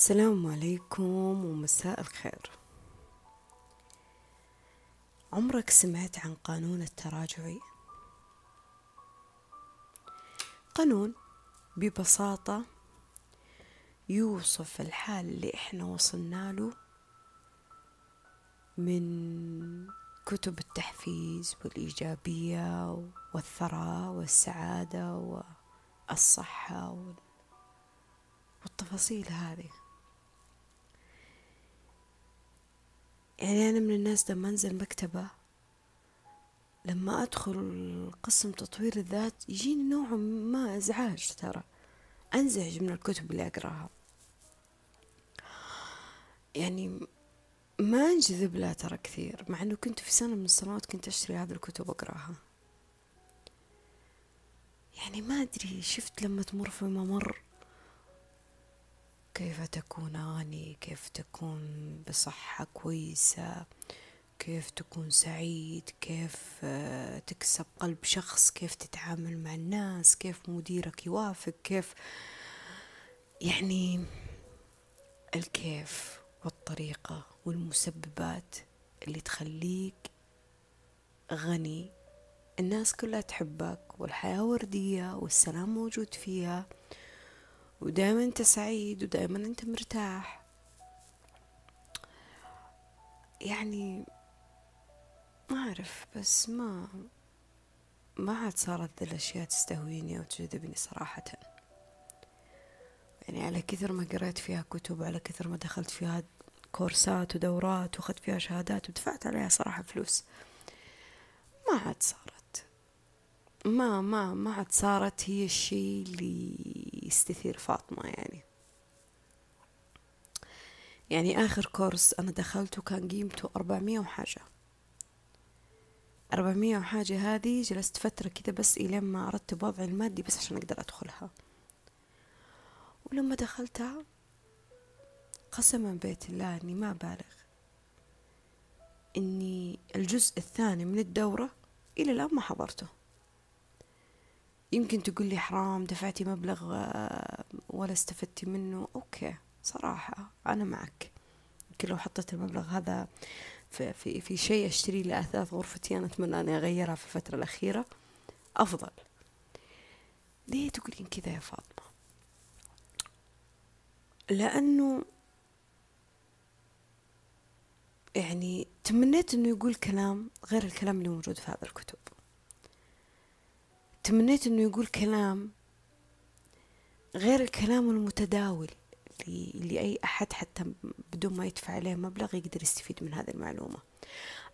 السلام عليكم ومساء الخير. عمرك سمعت عن قانون التراجعي قانون ببساطة يوصف الحال اللي إحنا وصلنا له من كتب التحفيز والإيجابية والثراء والسعادة والصحة والتفاصيل هذه. يعني أنا من الناس لما أنزل مكتبة لما أدخل قسم تطوير الذات يجيني نوع ما إزعاج ترى. أنزعج من الكتب اللي أقراها. يعني ما أنجذب لها ترى كثير مع إنه كنت في سنة من السنوات كنت أشتري هذه الكتب وأقراها. يعني ما أدري شفت لما تمر في ممر؟ كيف تكون غني كيف تكون بصحة كويسة؟ كيف تكون سعيد؟ كيف آه، تكسب قلب شخص؟ كيف تتعامل مع الناس؟ كيف مديرك يوافق؟ كيف؟ يعني الكيف والطريقة والمسببات اللي تخليك غني. الناس كلها تحبك والحياة وردية والسلام موجود فيها. ودائما أنت سعيد ودائما أنت مرتاح. يعني ما أعرف بس ما ما عاد صارت ذي الأشياء تستهويني أو تجذبني صراحة. يعني على كثر ما قريت فيها كتب على كثر ما دخلت فيها كورسات ودورات وأخذت فيها شهادات ودفعت عليها صراحة فلوس ما عاد صارت. ما ما ما عاد صارت هي الشيء اللي يستثير فاطمة يعني. يعني آخر كورس أنا دخلته كان قيمته أربعمية وحاجة. أربعمية وحاجة هذه جلست فترة كذا بس إلين ما أرتب وضعي المادي بس عشان أقدر أدخلها. ولما دخلتها قسما بيت الله إني ما بالغ إني الجزء الثاني من الدورة إلى الآن ما حضرته. يمكن تقول لي حرام دفعتي مبلغ آه، ولا استفدتي منه. أوكي صراحة أنا معك. يمكن لو حطيت المبلغ هذا في, في, في شيء أشتري لي أثاث غرفتي أنا أتمنى أني أغيرها في الفترة الأخيرة. أفضل. ليه تقولين كذا يا فاطمة؟ لأنه يعني تمنيت أنه يقول كلام غير الكلام اللي موجود في هذا الكتب. تمنيت إنه يقول كلام غير الكلام المتداول اللي أي أحد حتى بدون ما يدفع عليه مبلغ يقدر يستفيد من هذه المعلومة.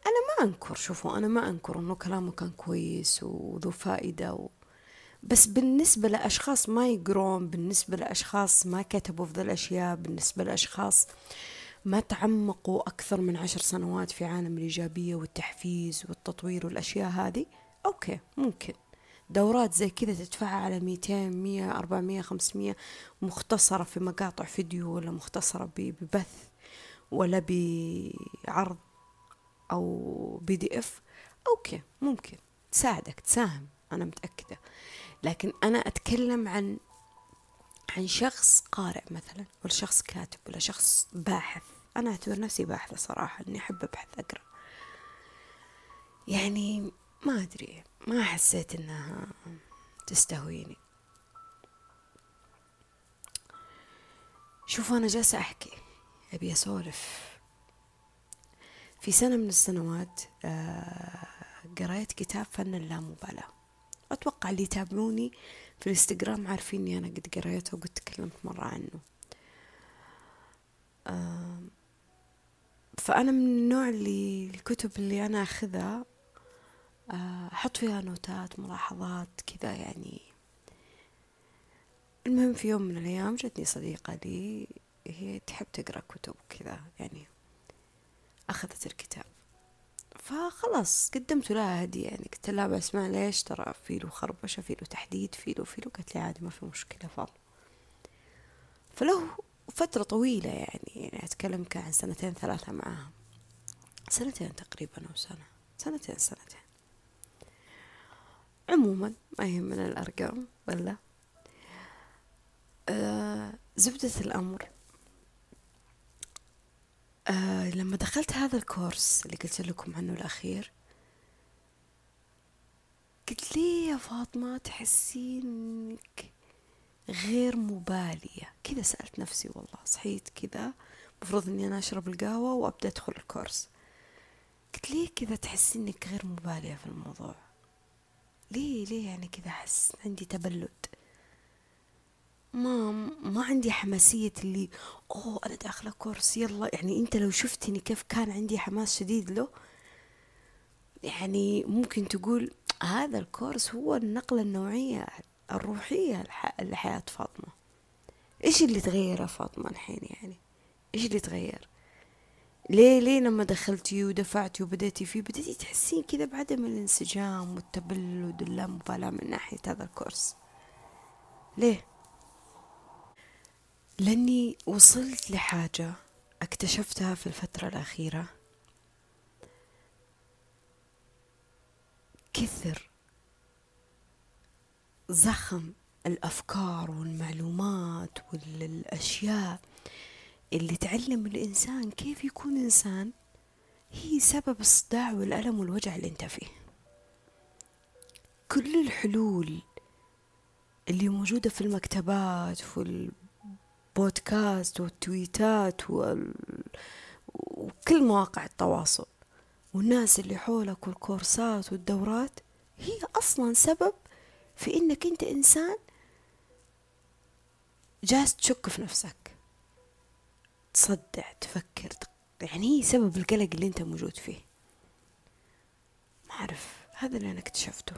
أنا ما أنكر شوفوا أنا ما أنكر أنه كلامه كان كويس وذو فائدة و... بس بالنسبة لأشخاص ما يقرون بالنسبة لأشخاص ما كتبوا في ذي الأشياء بالنسبة لأشخاص ما تعمقوا أكثر من عشر سنوات في عالم الإيجابية والتحفيز والتطوير والأشياء هذه أوكي ممكن. دورات زي كذا تدفعها على ميتين مية أربعمية خمسمية مختصرة في مقاطع فيديو ولا مختصرة ببث ولا بعرض أو PDF. Okay ممكن. تساعدك تساهم أنا متأكدة. لكن أنا أتكلم عن عن شخص قارئ مثلا ولا شخص كاتب ولا شخص باحث. أنا أعتبر نفسي باحثة صراحة إني أحب أبحث أقرأ. يعني ما أدري ما حسيت إنها تستهويني. شوفوا أنا جالسة أحكي أبي أسولف. في سنة من السنوات آه، قرأت كتاب فن اللامبالاة أتوقع اللي يتابعوني في الإنستغرام عارفين إني أنا قد قريته وقد تكلمت مرة عنه. آه، فأنا من النوع اللي الكتب اللي أنا أخذها أحط فيها نوتات ملاحظات كذا يعني. المهم في يوم من الأيام جتني صديقة لي هي تحب تقرأ كتب كذا يعني أخذت الكتاب. فخلاص قدمت لها هدية يعني قلت لها بسمع ليش ترى في له خربشة في له تحديد في له في له لي عادي ما في مشكلة فاضل فله فترة طويلة يعني يعني أتكلم كان سنتين ثلاثة معاها. سنتين تقريبا أو سنة سنتين سنتين. عموما ما يهمنا الأرقام ولا؟ آه زبدة الأمر. آه لما دخلت هذا الكورس اللي قلت لكم عنه الأخير قلت لي يا فاطمة تحسينك غير مبالية. كذا سألت نفسي والله صحيت كذا مفروض إني أنا أشرب القهوة وأبدأ أدخل الكورس. قلت ليه كذا تحس إنك غير مبالية في الموضوع. ليه ليه يعني كذا احس عندي تبلد. ما ما عندي حماسية اللي أوه أنا داخلة كورس يلا. يعني أنت لو شفتني كيف كان عندي حماس شديد له يعني ممكن تقول هذا الكورس هو النقلة النوعية الروحية لحياة فاطمة. إيش اللي تغير فاطمة الحين يعني؟ إيش اللي تغير؟ ليه ليه لما دخلتي ودفعتي وبديتي فيه بديتي تحسين كذا بعدم الانسجام والتبلد واللامبالاة من ناحية هذا الكورس. ليه؟ لأني وصلت لحاجة اكتشفتها في الفترة الأخيرة. كثر زخم الأفكار والمعلومات والأشياء اللي تعلم الإنسان كيف يكون إنسان هي سبب الصداع والألم والوجع اللي أنت فيه. كل الحلول اللي موجودة في المكتبات في البودكاست والتويتات وال... وكل مواقع التواصل والناس اللي حولك والكورسات والدورات هي أصلا سبب في إنك أنت إنسان جالس تشك في نفسك. تصدع تفكر يعني هي سبب القلق اللي أنت موجود فيه؟ ما أعرف هذا اللي أنا اكتشفته.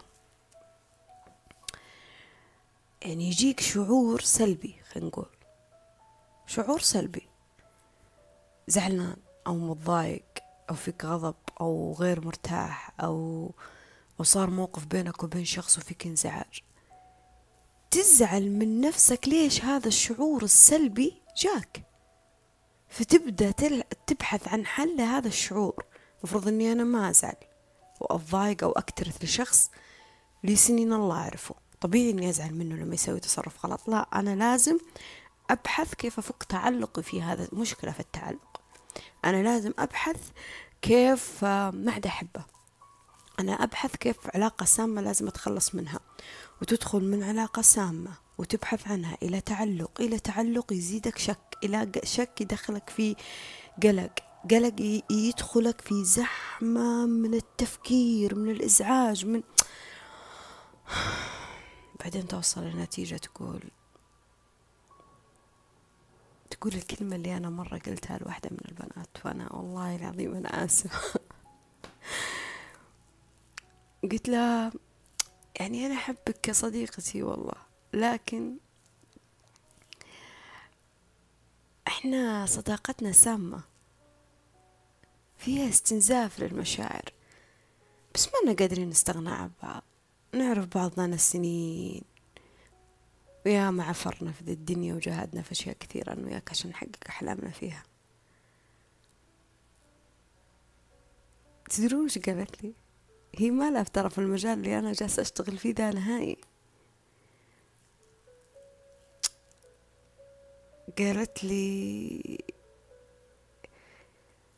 يعني يجيك شعور سلبي خلينا نقول. شعور سلبي. زعلان أو متضايق أو فيك غضب أو غير مرتاح أو أو صار موقف بينك وبين شخص وفيك انزعاج. تزعل من نفسك ليش هذا الشعور السلبي جاك؟ فتبدأ تبحث عن حل لهذا الشعور. المفروض إني أنا ما أزعل وأتضايق أو أكترث لشخص لسنين الله اعرفه طبيعي إني أزعل منه لما يسوي تصرف غلط. لا أنا لازم أبحث كيف أفك تعلقي في هذا المشكلة في التعلق. أنا لازم أبحث كيف ما عاد أحبه. أنا أبحث كيف علاقة سامة لازم أتخلص منها. وتدخل من علاقة سامة. وتبحث عنها إلى تعلق إلى تعلق يزيدك شك إلى شك يدخلك في قلق. قلق يدخلك في زحمة من التفكير من الإزعاج من بعدين توصل لنتيجة تقول تقول الكلمة اللي أنا مرة قلتها لواحدة من البنات وأنا والله العظيم أنا آسفة. قلت لها يعني أنا أحبك كصديقتي والله. لكن إحنا صداقتنا سامة. فيها استنزاف للمشاعر. بس ما لنا قادرين نستغنى عن بعض. نعرف بعضنا السنين ويا ما عفرنا في الدنيا وجاهدنا في أشياء كثيرة. أنا وياك عشان نحقق أحلامنا فيها. تدرون وش قالت لي؟ هي ما لها ترى في المجال اللي أنا جالسة أشتغل فيه ده نهائي. قالت لي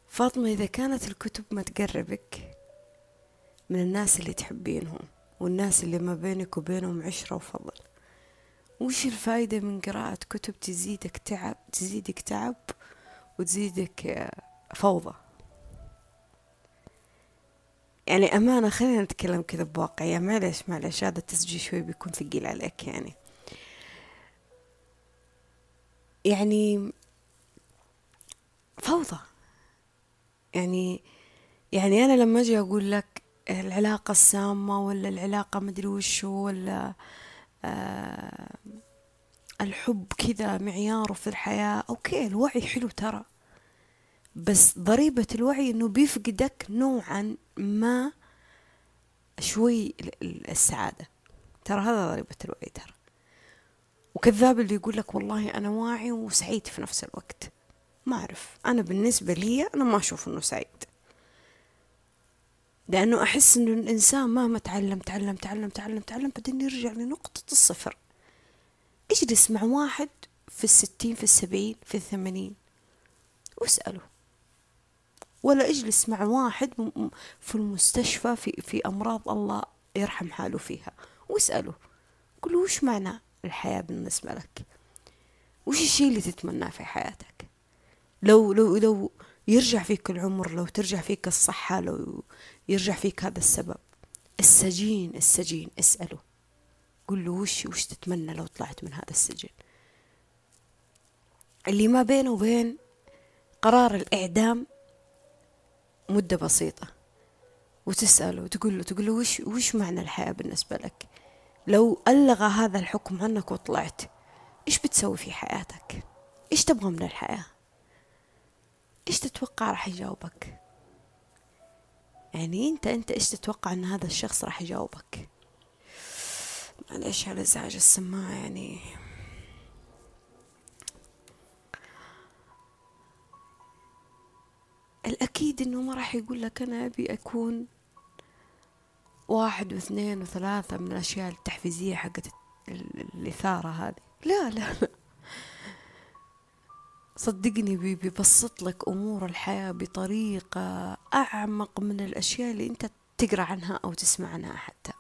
فاطمة إذا كانت الكتب ما تقربك من الناس اللي تحبينهم والناس اللي ما بينك وبينهم عشرة وفضل وش الفايدة من قراءة كتب تزيدك تعب تزيدك تعب وتزيدك فوضى؟ يعني أمانة خلينا نتكلم كذا بواقعية معلش معلش هذا التسجيل شوي بيكون ثقيل عليك يعني. يعني فوضى. يعني يعني أنا لما أجي أقول لك العلاقة السامة ولا العلاقة مدري وشو ولا آه الحب كذا معياره في الحياة أوكي الوعي حلو ترى. بس ضريبة الوعي إنه بيفقدك نوعا ما شوي السعادة. ترى هذا ضريبة الوعي ترى. وكذاب اللي يقول لك والله أنا واعي وسعيد في نفس الوقت. ما أعرف. أنا بالنسبة لي أنا ما أشوف إنه سعيد. لأنه أحس إنه الإنسان مهما تعلم تعلم تعلم تعلم تعلم بعدين يرجع لنقطة الصفر. اجلس مع واحد في الستين في السبعين في الثمانين. واسأله. ولا اجلس مع واحد في المستشفى في, في أمراض الله يرحم حاله فيها. واسأله. قل وش معنى؟ الحياة بالنسبة لك. وش الشيء اللي تتمناه في حياتك؟ لو لو لو يرجع فيك العمر لو ترجع فيك الصحة لو يرجع فيك هذا السبب. السجين السجين اسأله. قل له وش وش تتمنى لو طلعت من هذا السجن؟ اللي ما بينه وبين قرار الإعدام مدة بسيطة. وتسأله وتقول له تقول له وش وش معنى الحياة بالنسبة لك؟ لو ألغى هذا الحكم عنك وطلعت إيش بتسوي في حياتك؟ إيش تبغى من الحياة؟ إيش تتوقع راح يجاوبك؟ يعني أنت أنت إيش تتوقع أن هذا الشخص راح يجاوبك؟ معليش على إزعاج السماعة يعني. الأكيد إنه ما راح يقول لك أنا أبي أكون واحد واثنين وثلاثة من الأشياء التحفيزية حقت الإثارة هذه. لا لا لا. صدقني بيبسط لك أمور الحياة بطريقة أعمق من الأشياء اللي أنت تقرأ عنها أو تسمع عنها حتى.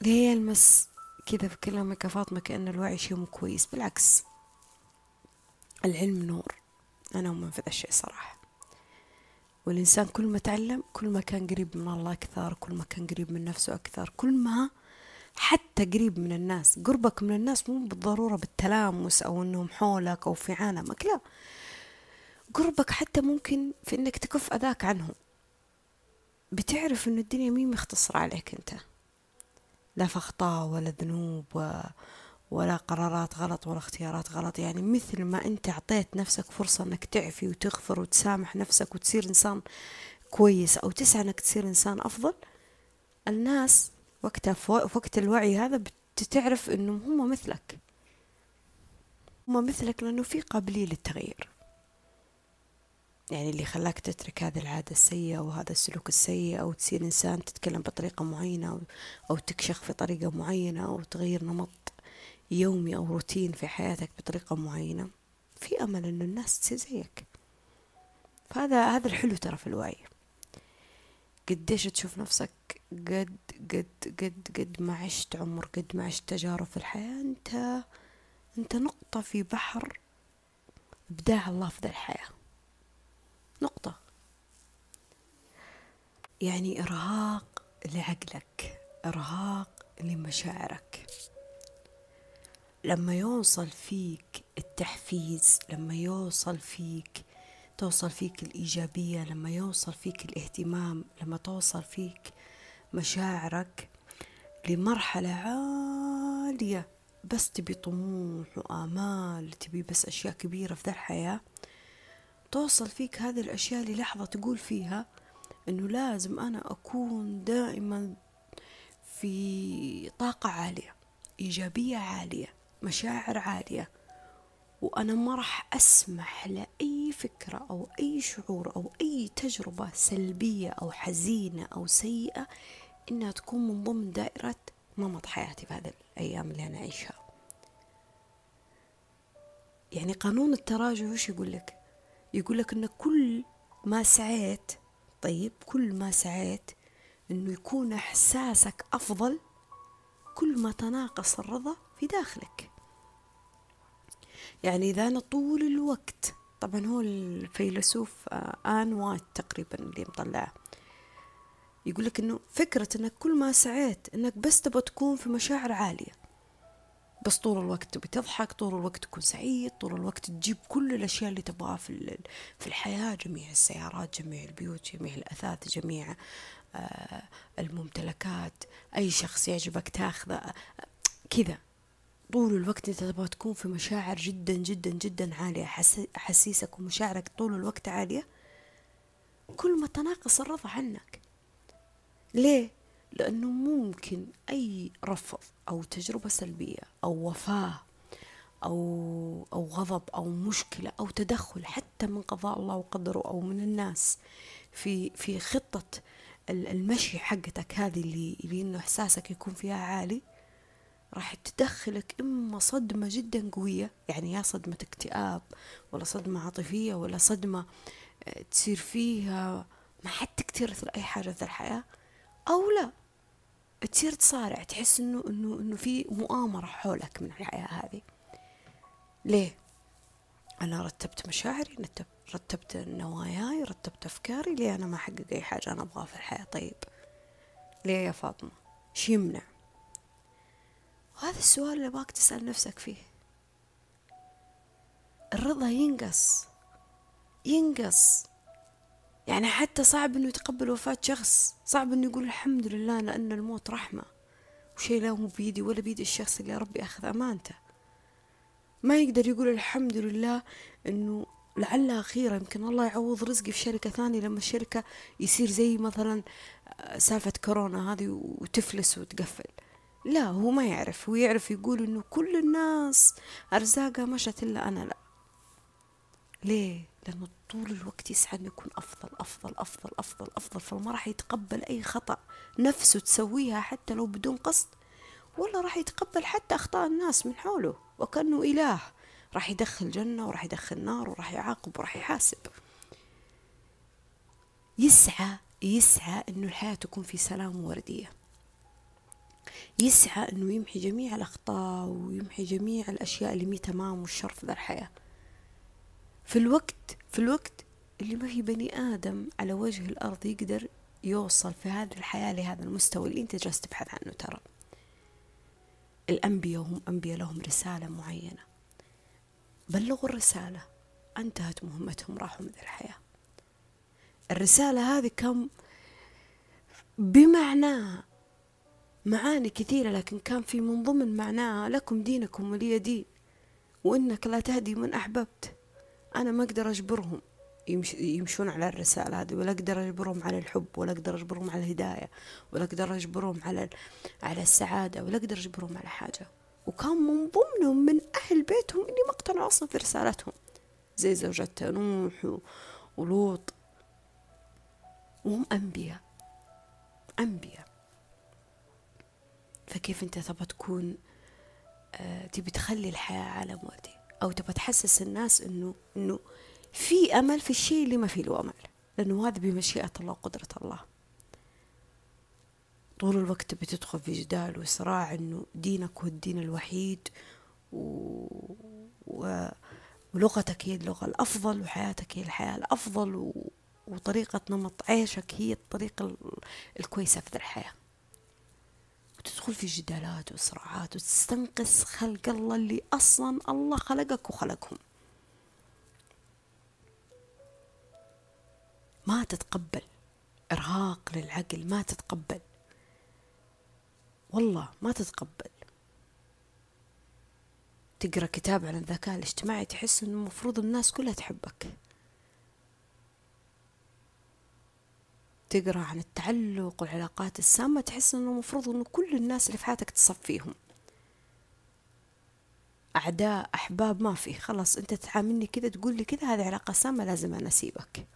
ليه يلمس كذا في كلامك يا فاطمة؟ كأن الوعي شيء مو كويس. بالعكس العلم نور. أنا أؤمن في ذا الشيء صراحة. والإنسان كل ما تعلم كل ما كان قريب من الله أكثر كل ما كان قريب من نفسه أكثر كل ما حتى قريب من الناس. قربك من الناس مو بالضرورة بالتلامس أو أنهم حولك أو في عالمك لا. قربك حتى ممكن في أنك تكف أذاك عنهم. بتعرف أن الدنيا مين مختصرة عليك أنت؟ لا في أخطاء ولا ذنوب ولا قرارات غلط ولا اختيارات غلط. يعني مثل ما أنت أعطيت نفسك فرصة أنك تعفي وتغفر وتسامح نفسك وتصير إنسان كويس أو تسعى أنك تصير إنسان أفضل الناس وقتها في وقت الوعي هذا بتعرف انهم هم مثلك. هم مثلك لأنه في قابلية للتغيير. يعني اللي خلاك تترك هذه العادة السيئة وهذا السلوك السيء أو تصير إنسان تتكلم بطريقة معينة أو, أو تكشخ في طريقة معينة أو تغير نمط. يومي أو روتين في حياتك بطريقة معينة في أمل إنه الناس تصير زيك. فهذا هذا الحلو ترى في الوعي. قديش تشوف نفسك قد قد قد قد ما عشت عمر قد ما عشت تجارب في الحياة. أنت أنت نقطة في بحر إبداع الله في ذا الحياة. نقطة. يعني إرهاق لعقلك إرهاق لمشاعرك. لما يوصل فيك التحفيز لما يوصل فيك توصل فيك الإيجابية لما يوصل فيك الاهتمام لما توصل فيك مشاعرك لمرحلة عالية بس تبي طموح وآمال تبي بس أشياء كبيرة في ذا الحياة توصل فيك هذه الأشياء للحظة تقول فيها إنه لازم أنا أكون دائما في طاقة عالية إيجابية عالية. مشاعر عالية. وأنا ما راح أسمح لأي فكرة أو أي شعور أو أي تجربة سلبية أو حزينة أو سيئة إنها تكون من ضمن دائرة نمط حياتي في هذه الأيام اللي أنا أعيشها. يعني قانون التراجع وش يقول لك؟ يقول لك إن كل ما سعيت طيب كل ما سعيت إنه يكون إحساسك أفضل كل ما تناقص الرضا في داخلك. يعني إذا أنا طول الوقت طبعا هو الفيلسوف آه، آن وات تقريبا اللي مطلعه. يقول لك إنه فكرة إنك كل ما سعيت إنك بس تبغى تكون في مشاعر عالية. بس طول الوقت تبي تضحك طول الوقت تكون سعيد طول الوقت تجيب كل الأشياء اللي تبغاها في في الحياة. جميع السيارات جميع البيوت جميع الأثاث جميع آه، الممتلكات. أي شخص يعجبك تاخذه كذا. طول الوقت انت تبغى تكون في مشاعر جدا جدا جدا عالية أحاسيسك ومشاعرك طول الوقت عالية كل ما تناقص الرضا عنك ليه؟ لأنه ممكن أي رفض أو تجربة سلبية أو وفاة أو أو غضب أو مشكلة أو تدخل حتى من قضاء الله وقدره أو من الناس في في خطة المشي حقتك هذه اللي اللي إنه إحساسك يكون فيها عالي راح تدخلك إما صدمة جدا قوية يعني يا صدمة اكتئاب ولا صدمة عاطفية ولا صدمة آه، تصير فيها ما حد تكترث لأي حاجة في الحياة أو لا تصير تصارع تحس إنه إنه إنه في مؤامرة حولك من الحياة هذه ليه؟ أنا رتبت مشاعري رتبت نواياي رتبت أفكاري ليه أنا ما أحقق أي حاجة أنا أبغاها في الحياة طيب ليه يا فاطمة؟ شو يمنع؟ وهذا السؤال اللي باك تسأل نفسك فيه. الرضا ينقص ينقص. يعني حتى صعب إنه يتقبل وفاة شخص صعب إنه يقول الحمد لله لأن الموت رحمة. وشيء لا مو بيدي ولا بيد الشخص اللي ربي أخذ أمانته. ما يقدر يقول الحمد لله إنه لعلها أخيرا. يمكن الله يعوض رزقي في شركة ثانية لما الشركة يصير زي مثلا آه، سالفة كورونا هذه وتفلس وتقفل. لا هو ما يعرف. هو يعرف يقول إنه كل الناس أرزاقها مشت إلا أنا لا. ليه؟ لأنه طول الوقت يسعى إنه يكون أفضل أفضل أفضل أفضل أفضل فما راح يتقبل أي خطأ نفسه تسويها حتى لو بدون قصد ولا راح يتقبل حتى أخطاء الناس من حوله. وكأنه إله. راح يدخل جنة وراح يدخل نار وراح يعاقب وراح يحاسب. يسعى يسعى إنه الحياة تكون في سلام ووردية. يسعى أنه يمحي جميع الأخطاء ويمحي جميع الأشياء اللي مي تمام والشر في ذا الحياة. في الوقت في الوقت اللي ما في بني آدم على وجه الأرض يقدر يوصل في هذه الحياة لهذا المستوى اللي أنت جالس تبحث عنه ترى. الأنبياء هم أنبياء لهم رسالة معينة. بلغوا الرسالة أنتهت مهمتهم راحوا من الحياة. الرسالة هذه كم؟ بمعناها معاني كثيرة لكن كان في من ضمن معناها لكم دينكم ولي دين وإنك لا تهدي من أحببت. أنا ما أقدر أجبرهم يمش يمشون على الرسالة هذه ولا أقدر أجبرهم على الحب ولا أقدر أجبرهم على الهداية ولا أقدر أجبرهم على على السعادة ولا أقدر أجبرهم على حاجة. وكان من ضمنهم من أهل بيتهم اللي ما اقتنعوا أصلا في رسالتهم. زي زوجة نوح ولوط. وهم أنبياء. أنبياء. فكيف انت تبغى تكون آه تبي تخلي الحياة عالم وردي أو تبغى تحسس الناس إنه إنه في أمل في الشيء اللي ما فيه له أمل لأنه هذا بمشيئة الله وقدرة الله. طول الوقت بتدخل في جدال وصراع إنه دينك هو الدين الوحيد و... و... ولغتك هي اللغة الأفضل وحياتك هي الحياة الأفضل و... وطريقة نمط عيشك هي الطريقة الكويسة في الحياة. وتدخل في جدالات وصراعات وتستنقص خلق الله اللي أصلا الله خلقك وخلقهم. ما تتقبل. إرهاق للعقل ما تتقبل. والله ما تتقبل. تقرأ كتاب عن الذكاء الاجتماعي تحس إنه المفروض الناس كلها تحبك. تقرأ عن التعلق والعلاقات السامة تحس إنه المفروض إنه كل الناس اللي في حياتك تصفيهم أعداء أحباب ما في. خلاص أنت تعاملني كذا تقول لي كذا هذه علاقة سامة لازم أنا أسيبك.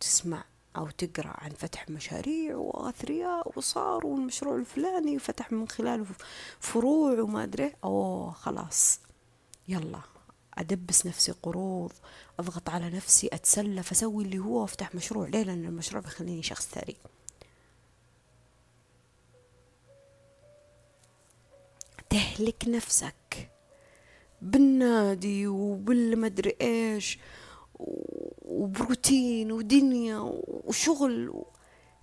تسمع أو تقرأ عن فتح مشاريع وأثرياء وصاروا المشروع الفلاني وفتح من خلاله فروع وما أدري. أوه خلاص. يلا. أدبس نفسي قروض أضغط على نفسي أتسلف أسوي اللي هو وأفتح مشروع. ليه؟ لأن المشروع بيخليني شخص ثري. تهلك نفسك بالنادي وبالمدري إيش وبروتين ودنيا وشغل.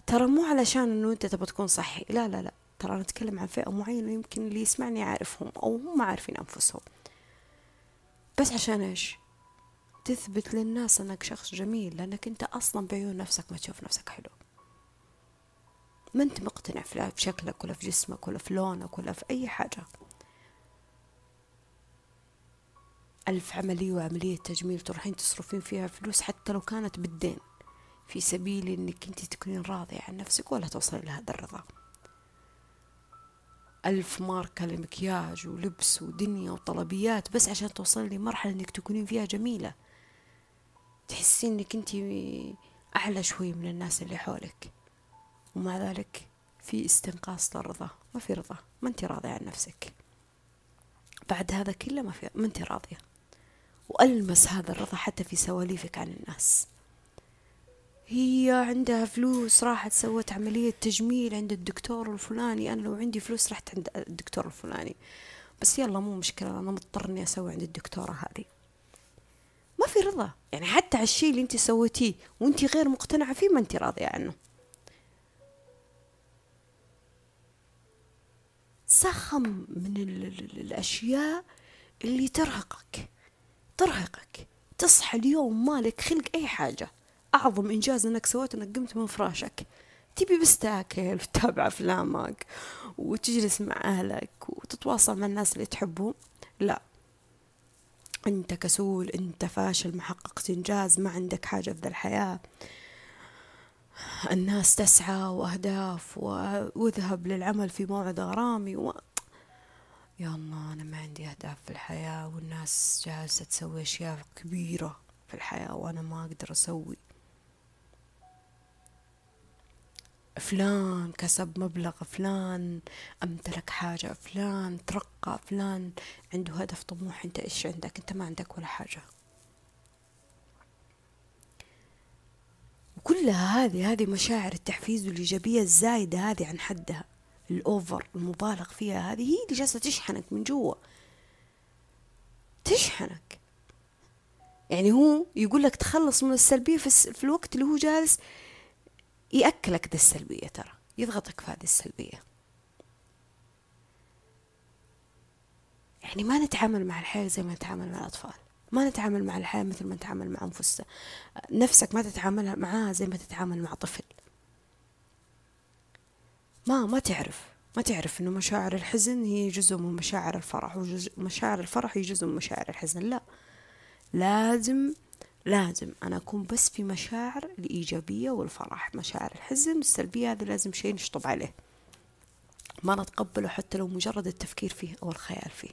ترى مو علشان إنه أنت تبغى تكون صحي. لا لا لا. ترى أنا أتكلم عن فئة معينة يمكن اللي يسمعني عارفهم أو هم عارفين أنفسهم. بس عشان إيش؟ تثبت للناس إنك شخص جميل لأنك أنت أصلا بعيون نفسك ما تشوف نفسك حلو. ما أنت مقتنع في شكلك ولا في جسمك ولا في لونك ولا في أي حاجة. ألف عملية وعملية تجميل تروحين تصرفين فيها فلوس حتى لو كانت بالدين. في سبيل إنك أنت تكونين راضية عن نفسك ولا توصلي لهذا الرضا. ألف ماركة لمكياج ولبس ودنيا وطلبيات بس عشان توصلي لمرحلة إنك تكونين فيها جميلة. تحسين إنك انت أعلى شوي من الناس اللي حولك. ومع ذلك في استنقاص للرضا. ما في رضا. ما انت راضية عن نفسك. بعد هذا كله ما في ما انت راضية. وألمس هذا الرضا حتى في سواليفك عن الناس. هي عندها فلوس راحت سوت عملية تجميل عند الدكتور الفلاني. أنا لو عندي فلوس رحت عند الدكتور الفلاني. بس يلا مو مشكلة أنا مضطر إني أسوي عند الدكتورة هذه. ما في رضا. يعني حتى على الشيء اللي أنت سويتيه وأنت غير مقتنعة فيه ما أنت راضية عنه. سخم من ال ال الأشياء اللي ترهقك. ترهقك. تصحى اليوم مالك خلق أي حاجة. أعظم إنجاز إنك سويته إنك قمت من فراشك. تبي بس تاكل وتتابع أفلامك وتجلس مع أهلك وتتواصل مع الناس اللي تحبهم. لا. أنت كسول أنت فاشل ما حققت إنجاز ما عندك حاجة في ذا الحياة. الناس تسعى وأهداف واذهب للعمل في موعد غرامي و... يا الله أنا ما عندي أهداف في الحياة والناس جالسة تسوي أشياء كبيرة في الحياة وأنا ما أقدر أسوي. فلان كسب مبلغ فلان أمتلك حاجة فلان ترقى فلان عنده هدف طموح أنت إيش عندك؟ أنت ما عندك ولا حاجة. وكلها هذه هذه مشاعر التحفيز والإيجابية الزايدة هذه عن حدها الأوفر المبالغ فيها هذه هي اللي جالسة تشحنك من جوا. تشحنك. يعني هو يقول لك تخلص من السلبية في, الوقت اللي هو جالس يأكلك ذا السلبية ترى يضغطك في هذه السلبية. يعني ما نتعامل مع الحياة زي ما نتعامل مع الأطفال ما نتعامل مع الحياة مثل ما نتعامل مع أنفسنا. نفسك ما تتعامل معاها زي ما تتعامل مع طفل. ما ما تعرف ما تعرف إنه مشاعر الحزن هي جزء من مشاعر الفرح ومشاعر الفرح هي جزء من مشاعر الحزن. لا لازم لازم أنا أكون بس في مشاعر الإيجابية والفرح مشاعر الحزن والسلبية هذا لازم شيء نشطب عليه. ما نتقبله حتى لو مجرد التفكير فيه أو الخيال فيه.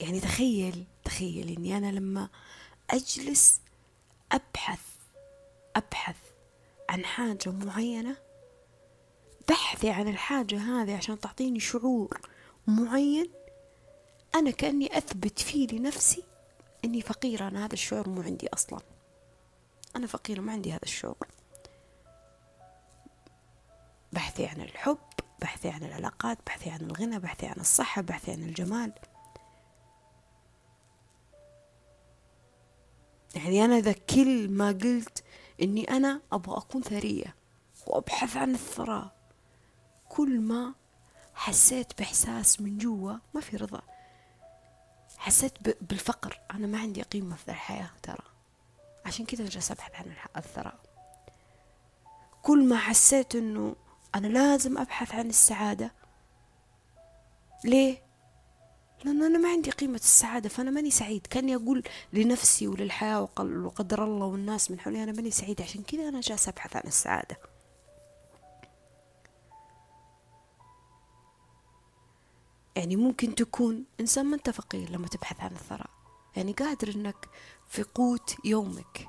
يعني تخيل تخيل إني أنا لما أجلس أبحث أبحث عن حاجة معينة بحثي عن الحاجة هذه عشان تعطيني شعور معين أنا كأني أثبت فيه لنفسي إني فقيرة أنا هذا الشعور مو عندي أصلا. أنا فقيرة ما عندي هذا الشعور. بحثي عن الحب بحثي عن العلاقات بحثي عن الغنى بحثي عن الصحة بحثي عن الجمال. يعني أنا إذا كل ما قلت إني أنا أبغى أكون ثرية وأبحث عن الثراء كل ما حسيت بإحساس من جوا ما في رضا. حسيت بالفقر. أنا ما عندي قيمة في الحياة ترى. عشان كذا جالسة أبحث عن الثراء. كل ما حسيت إنه أنا لازم أبحث عن السعادة ليه؟ لأنه أنا ما عندي قيمة السعادة فأنا ماني سعيد. كأني أقول لنفسي وللحياة وقدر الله والناس من حولي أنا ماني سعيد. عشان كذا أنا جالسة أبحث عن السعادة. يعني ممكن تكون إنسان ما أنت فقير لما تبحث عن الثراء. يعني قادر إنك في قوت يومك.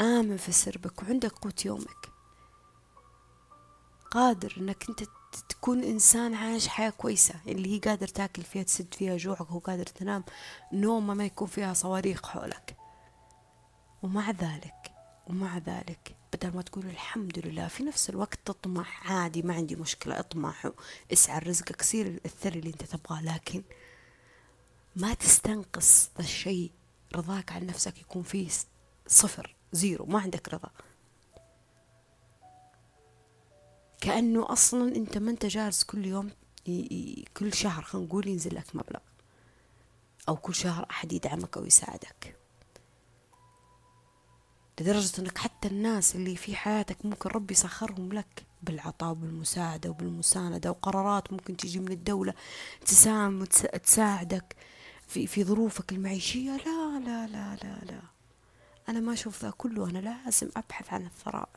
آمن في سربك وعندك قوت يومك. قادر إنك أنت تكون إنسان عايش حياة كويسة. اللي هي قادر تاكل فيها تسد فيها جوعك وقادر تنام. نومة ما يكون فيها صواريخ حولك. ومع ذلك ومع ذلك بدل ما تقول الحمد لله في نفس الوقت تطمح عادي ما عندي مشكلة اطمح اسعى رزقك سير الثري اللي انت تبغاه لكن ما تستنقص ذا الشيء رضاك عن نفسك يكون فيه صفر zero ما عندك رضا. كأنه أصلا أنت ما أنت جالس كل يوم كل شهر خلينا نقول ينزل لك مبلغ أو كل شهر أحد يدعمك أو يساعدك. لدرجة أنك حتى الناس اللي في حياتك ممكن ربي يسخرهم لك بالعطاء وبالمساعدة وبالمساندة وقرارات ممكن تجي من الدولة تساهم وتساعدك في في ظروفك المعيشية. لا لا لا لا لا. أنا ما أشوف ذا كله. أنا لازم أبحث عن الثراء.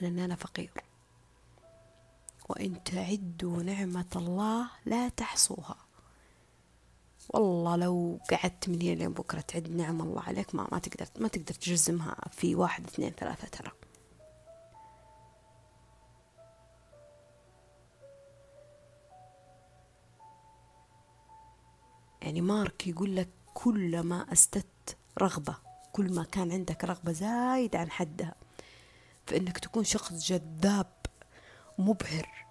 لأن أنا فقير. وإن تعدوا نعمة الله لا تحصوها. والله لو قعدت من هنا لين بكرة تعد نعم الله عليك ما ما تقدر ما تقدر تجزمها في واحد اثنين ثلاثة ترى. يعني مارك يقول لك كلما أستت رغبة كل ما كان عندك رغبة زايد عن حدها. فإنك تكون شخص جذاب مبهر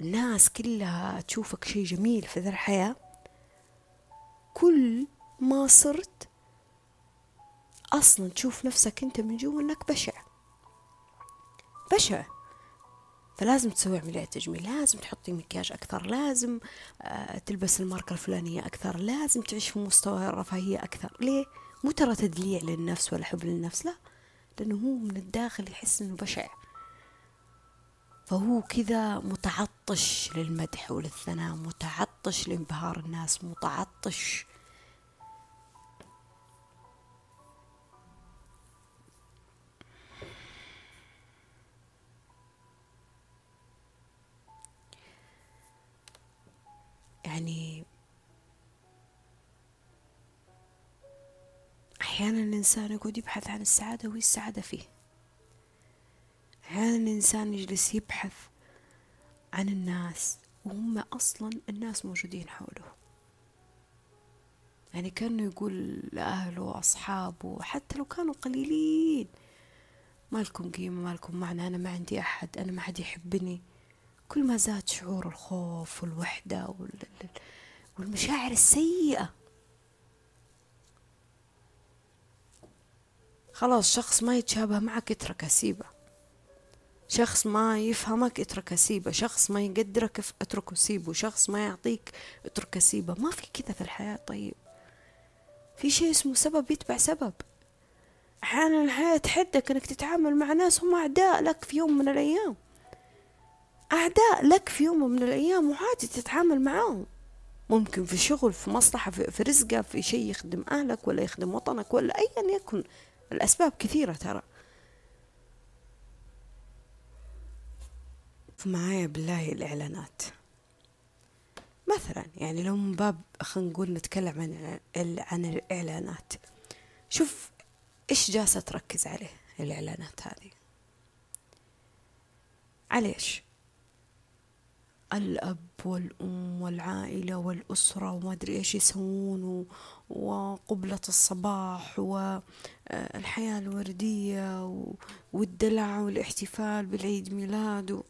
الناس كلها تشوفك شيء جميل في ذا الحياة. كل ما صرت أصلا تشوف نفسك أنت من جوا أنك بشع. بشع. فلازم تسوي عملية تجميل لازم تحطي مكياج أكثر لازم آه، تلبس الماركة الفلانية أكثر لازم تعيش في مستوى الرفاهية أكثر. ليه؟ مو ترى تدليع للنفس ولا حب للنفس لا. لأنه هو من الداخل يحس أنه بشع. فهو كذا متعطش للمدح وللثناء متعطش لإنبهار الناس متعطش يعني أحيانا الإنسان يقعد يبحث عن السعادة وهي السعادة فيه. أحيانا الإنسان يجلس يبحث عن الناس وهم أصلا الناس موجودين حوله. يعني كأنه يقول لأهله وأصحابه حتى لو كانوا قليلين ما لكم قيمة ما لكم معنى أنا ما عندي أحد أنا ما حد يحبني. كل ما زاد شعور الخوف والوحدة والمشاعر السيئة. خلاص شخص ما يتشابه معك اتركه سيبه شخص ما يفهمك اتركه سيبه شخص ما يقدرك اتركه سيبه شخص ما يعطيك اتركه سيبه ما في كذا في الحياة. طيب في شيء اسمه سبب يتبع سبب. أحيانا الحياة تحدك أنك تتعامل مع ناس هم أعداء لك في يوم من الأيام. أعداء لك في يوم من الأيام وعادي تتعامل معاهم. ممكن في شغل في مصلحة في, رزقة في شيء يخدم أهلك ولا يخدم وطنك ولا أيا يكن. الأسباب كثيرة ترى. معايا بالله الإعلانات. مثلا يعني لو من باب خلينا نقول نتكلم عن عن الإعلانات. شوف إيش جالسة تركز عليه الإعلانات هذه. على إيش الأب والأم والعائلة والأسرة وما أدري إيش يسوون وقبلة الصباح والحياة الوردية والدلع والاحتفال بالعيد ميلاد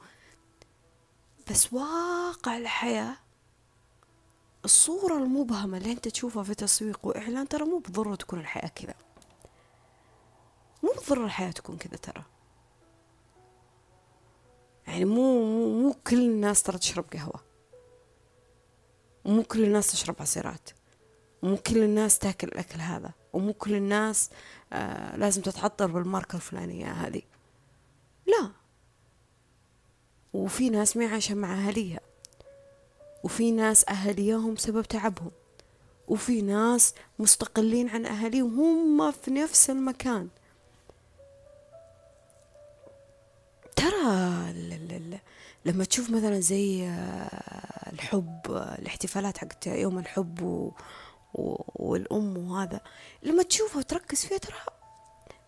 بس واقع الحياة الصورة المبهمة اللي أنت تشوفها في تسويق وإعلان ترى مو بالضرورة تكون الحياة كذا. مو بالضرورة الحياة تكون كذا ترى. يعني مو مو, مو كل الناس ترى تشرب قهوة. ومو كل الناس تشرب عصيرات. ومو كل الناس تاكل الأكل هذا. ومو كل الناس آه لازم تتعطر بالماركة الفلانية هذه. لا. وفي ناس ما عايشة مع أهليها وفي ناس أهليهم سبب تعبهم. وفي ناس مستقلين عن أهليهم هم في نفس المكان. ترى لما تشوف مثلا زي آه، الحب الاحتفالات حقت يوم الحب. و... والأم وهذا لما تشوفها وتركز فيها ترى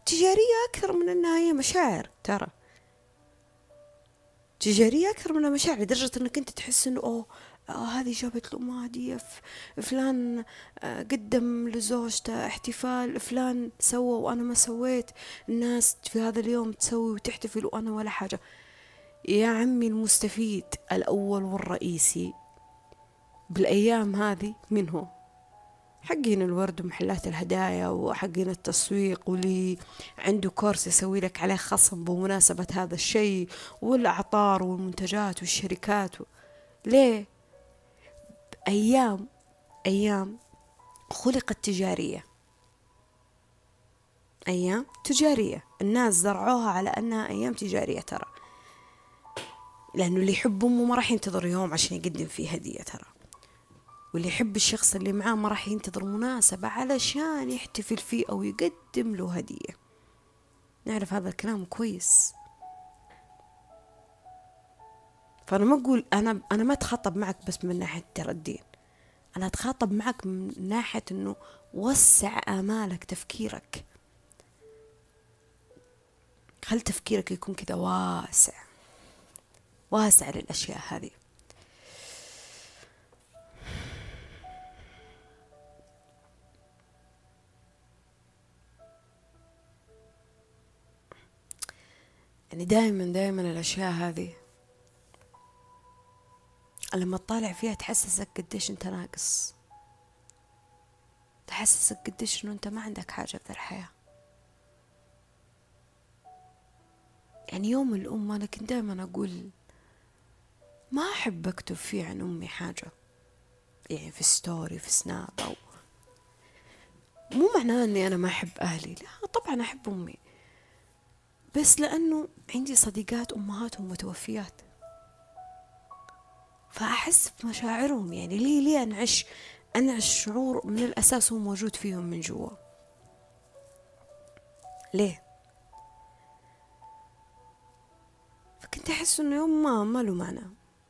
تجارية أكثر من أنها هي مشاعر ترى تجارية أكثر من مشاعر لدرجة أنك أنت تحس أنه أوه آه هذه جابت له هدية فلان آه قدم لزوجته احتفال فلان سوى وأنا ما سويت. الناس في هذا اليوم تسوي وتحتفل وأنا ولا حاجة. يا عمي المستفيد الأول والرئيسي بالأيام هذه من هو؟ حقين الورد ومحلات الهدايا وحقين التسويق واللي عنده كورس يسوي لك عليه خصم بمناسبة هذا الشيء والأعطار والمنتجات والشركات و... ليه؟ أيام أيام خلقت تجارية. أيام تجارية. الناس زرعوها على أنها أيام تجارية ترى. لأنه اللي يحب أمه ما راح ينتظر يوم عشان يقدم فيه هدية ترى. واللي يحب الشخص اللي معاه ما راح ينتظر مناسبة علشان يحتفل فيه أو يقدم له هدية. نعرف هذا الكلام كويس. فأنا ما أقول أنا أنا ما أتخطب معك بس من ناحية ترى الدين أنا أتخاطب معك من ناحية أنه وسع آمالك تفكيرك. خل تفكيرك يكون كذا؟ واسع. واسع للأشياء هذه. يعني دائما دائما الأشياء هذه لما تطالع فيها تحسسك قديش انت ناقص. تحسسك قديش انه انت ما عندك حاجة في الحياة. يعني يوم الأم أنا كنت دائما أقول ما أحب أكتب فيه عن أمي حاجة. يعني في ستوري في سناب أو مو معناه أني أنا ما أحب أهلي. لا طبعا أحب أمي. بس لأنه عندي صديقات أمهاتهم متوفيات. فأحس بمشاعرهم يعني ليه ليه أنعش أنعش شعور من الأساس هو موجود فيهم من جوا؟ ليه؟ فكنت أحس إنه يوم ما ما له معنى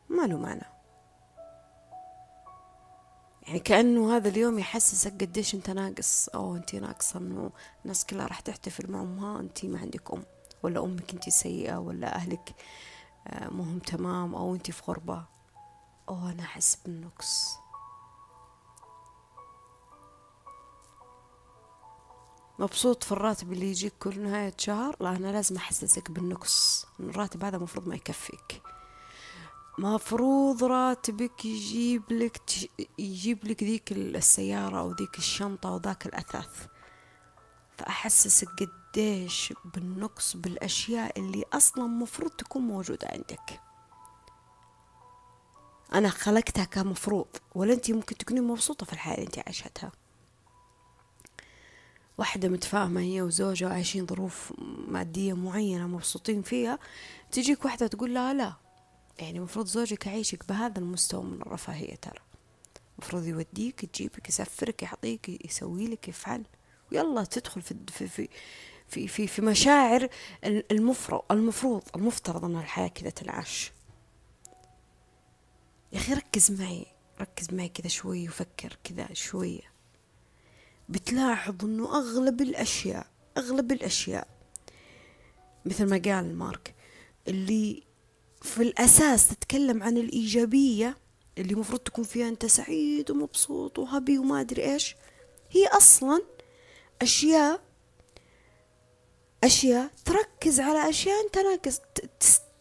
ما له معنى. يعني كأنه هذا اليوم يحسسك قديش أنت ناقص أو أنت ناقصة إنه الناس كلها راح تحتفل مع امها أنت ما عندك أم ولا أمك أنت سيئة ولا أهلك آه، مهم تمام أو أنت في غربة. أو أنا احس بالنقص. مبسوط في الراتب اللي يجيك كل نهاية شهر؟ لا أنا لازم أحسسك بالنقص. الراتب هذا مفروض ما يكفيك. مفروض راتبك يجيب لك يجيب لك ذيك السيارة أو ذيك الشنطة أو ذاك الأثاث. فأحسسك قديش بالنقص بالأشياء اللي أصلا مفروض تكون موجودة عندك. أنا خلقتها كمفروض ولا أنت ممكن تكوني مبسوطة في الحياة اللي أنت عايشتها؟ واحدة متفاهمة هي وزوجها عايشين ظروف مادية معينة مبسوطين فيها تجيك واحدة تقول لها لا يعني مفروض زوجك يعيشك بهذا المستوى من الرفاهية ترى. مفروض يوديك تجيبك يسفرك يعطيك يسوي لك يفعل. ويلا تدخل في في في في في, في مشاعر المفروض المفروض المفترض إن الحياة كذا تنعاش يا أخي ركز معي ركز معي كذا شوي وفكر كذا شوية بتلاحظ إنه أغلب الأشياء أغلب الأشياء مثل ما قال مارك اللي في الأساس تتكلم عن الإيجابية اللي مفروض تكون فيها أنت سعيد ومبسوط وهبي وما أدري إيش هي أصلا أشياء أشياء تركز على أشياء أنت ناقص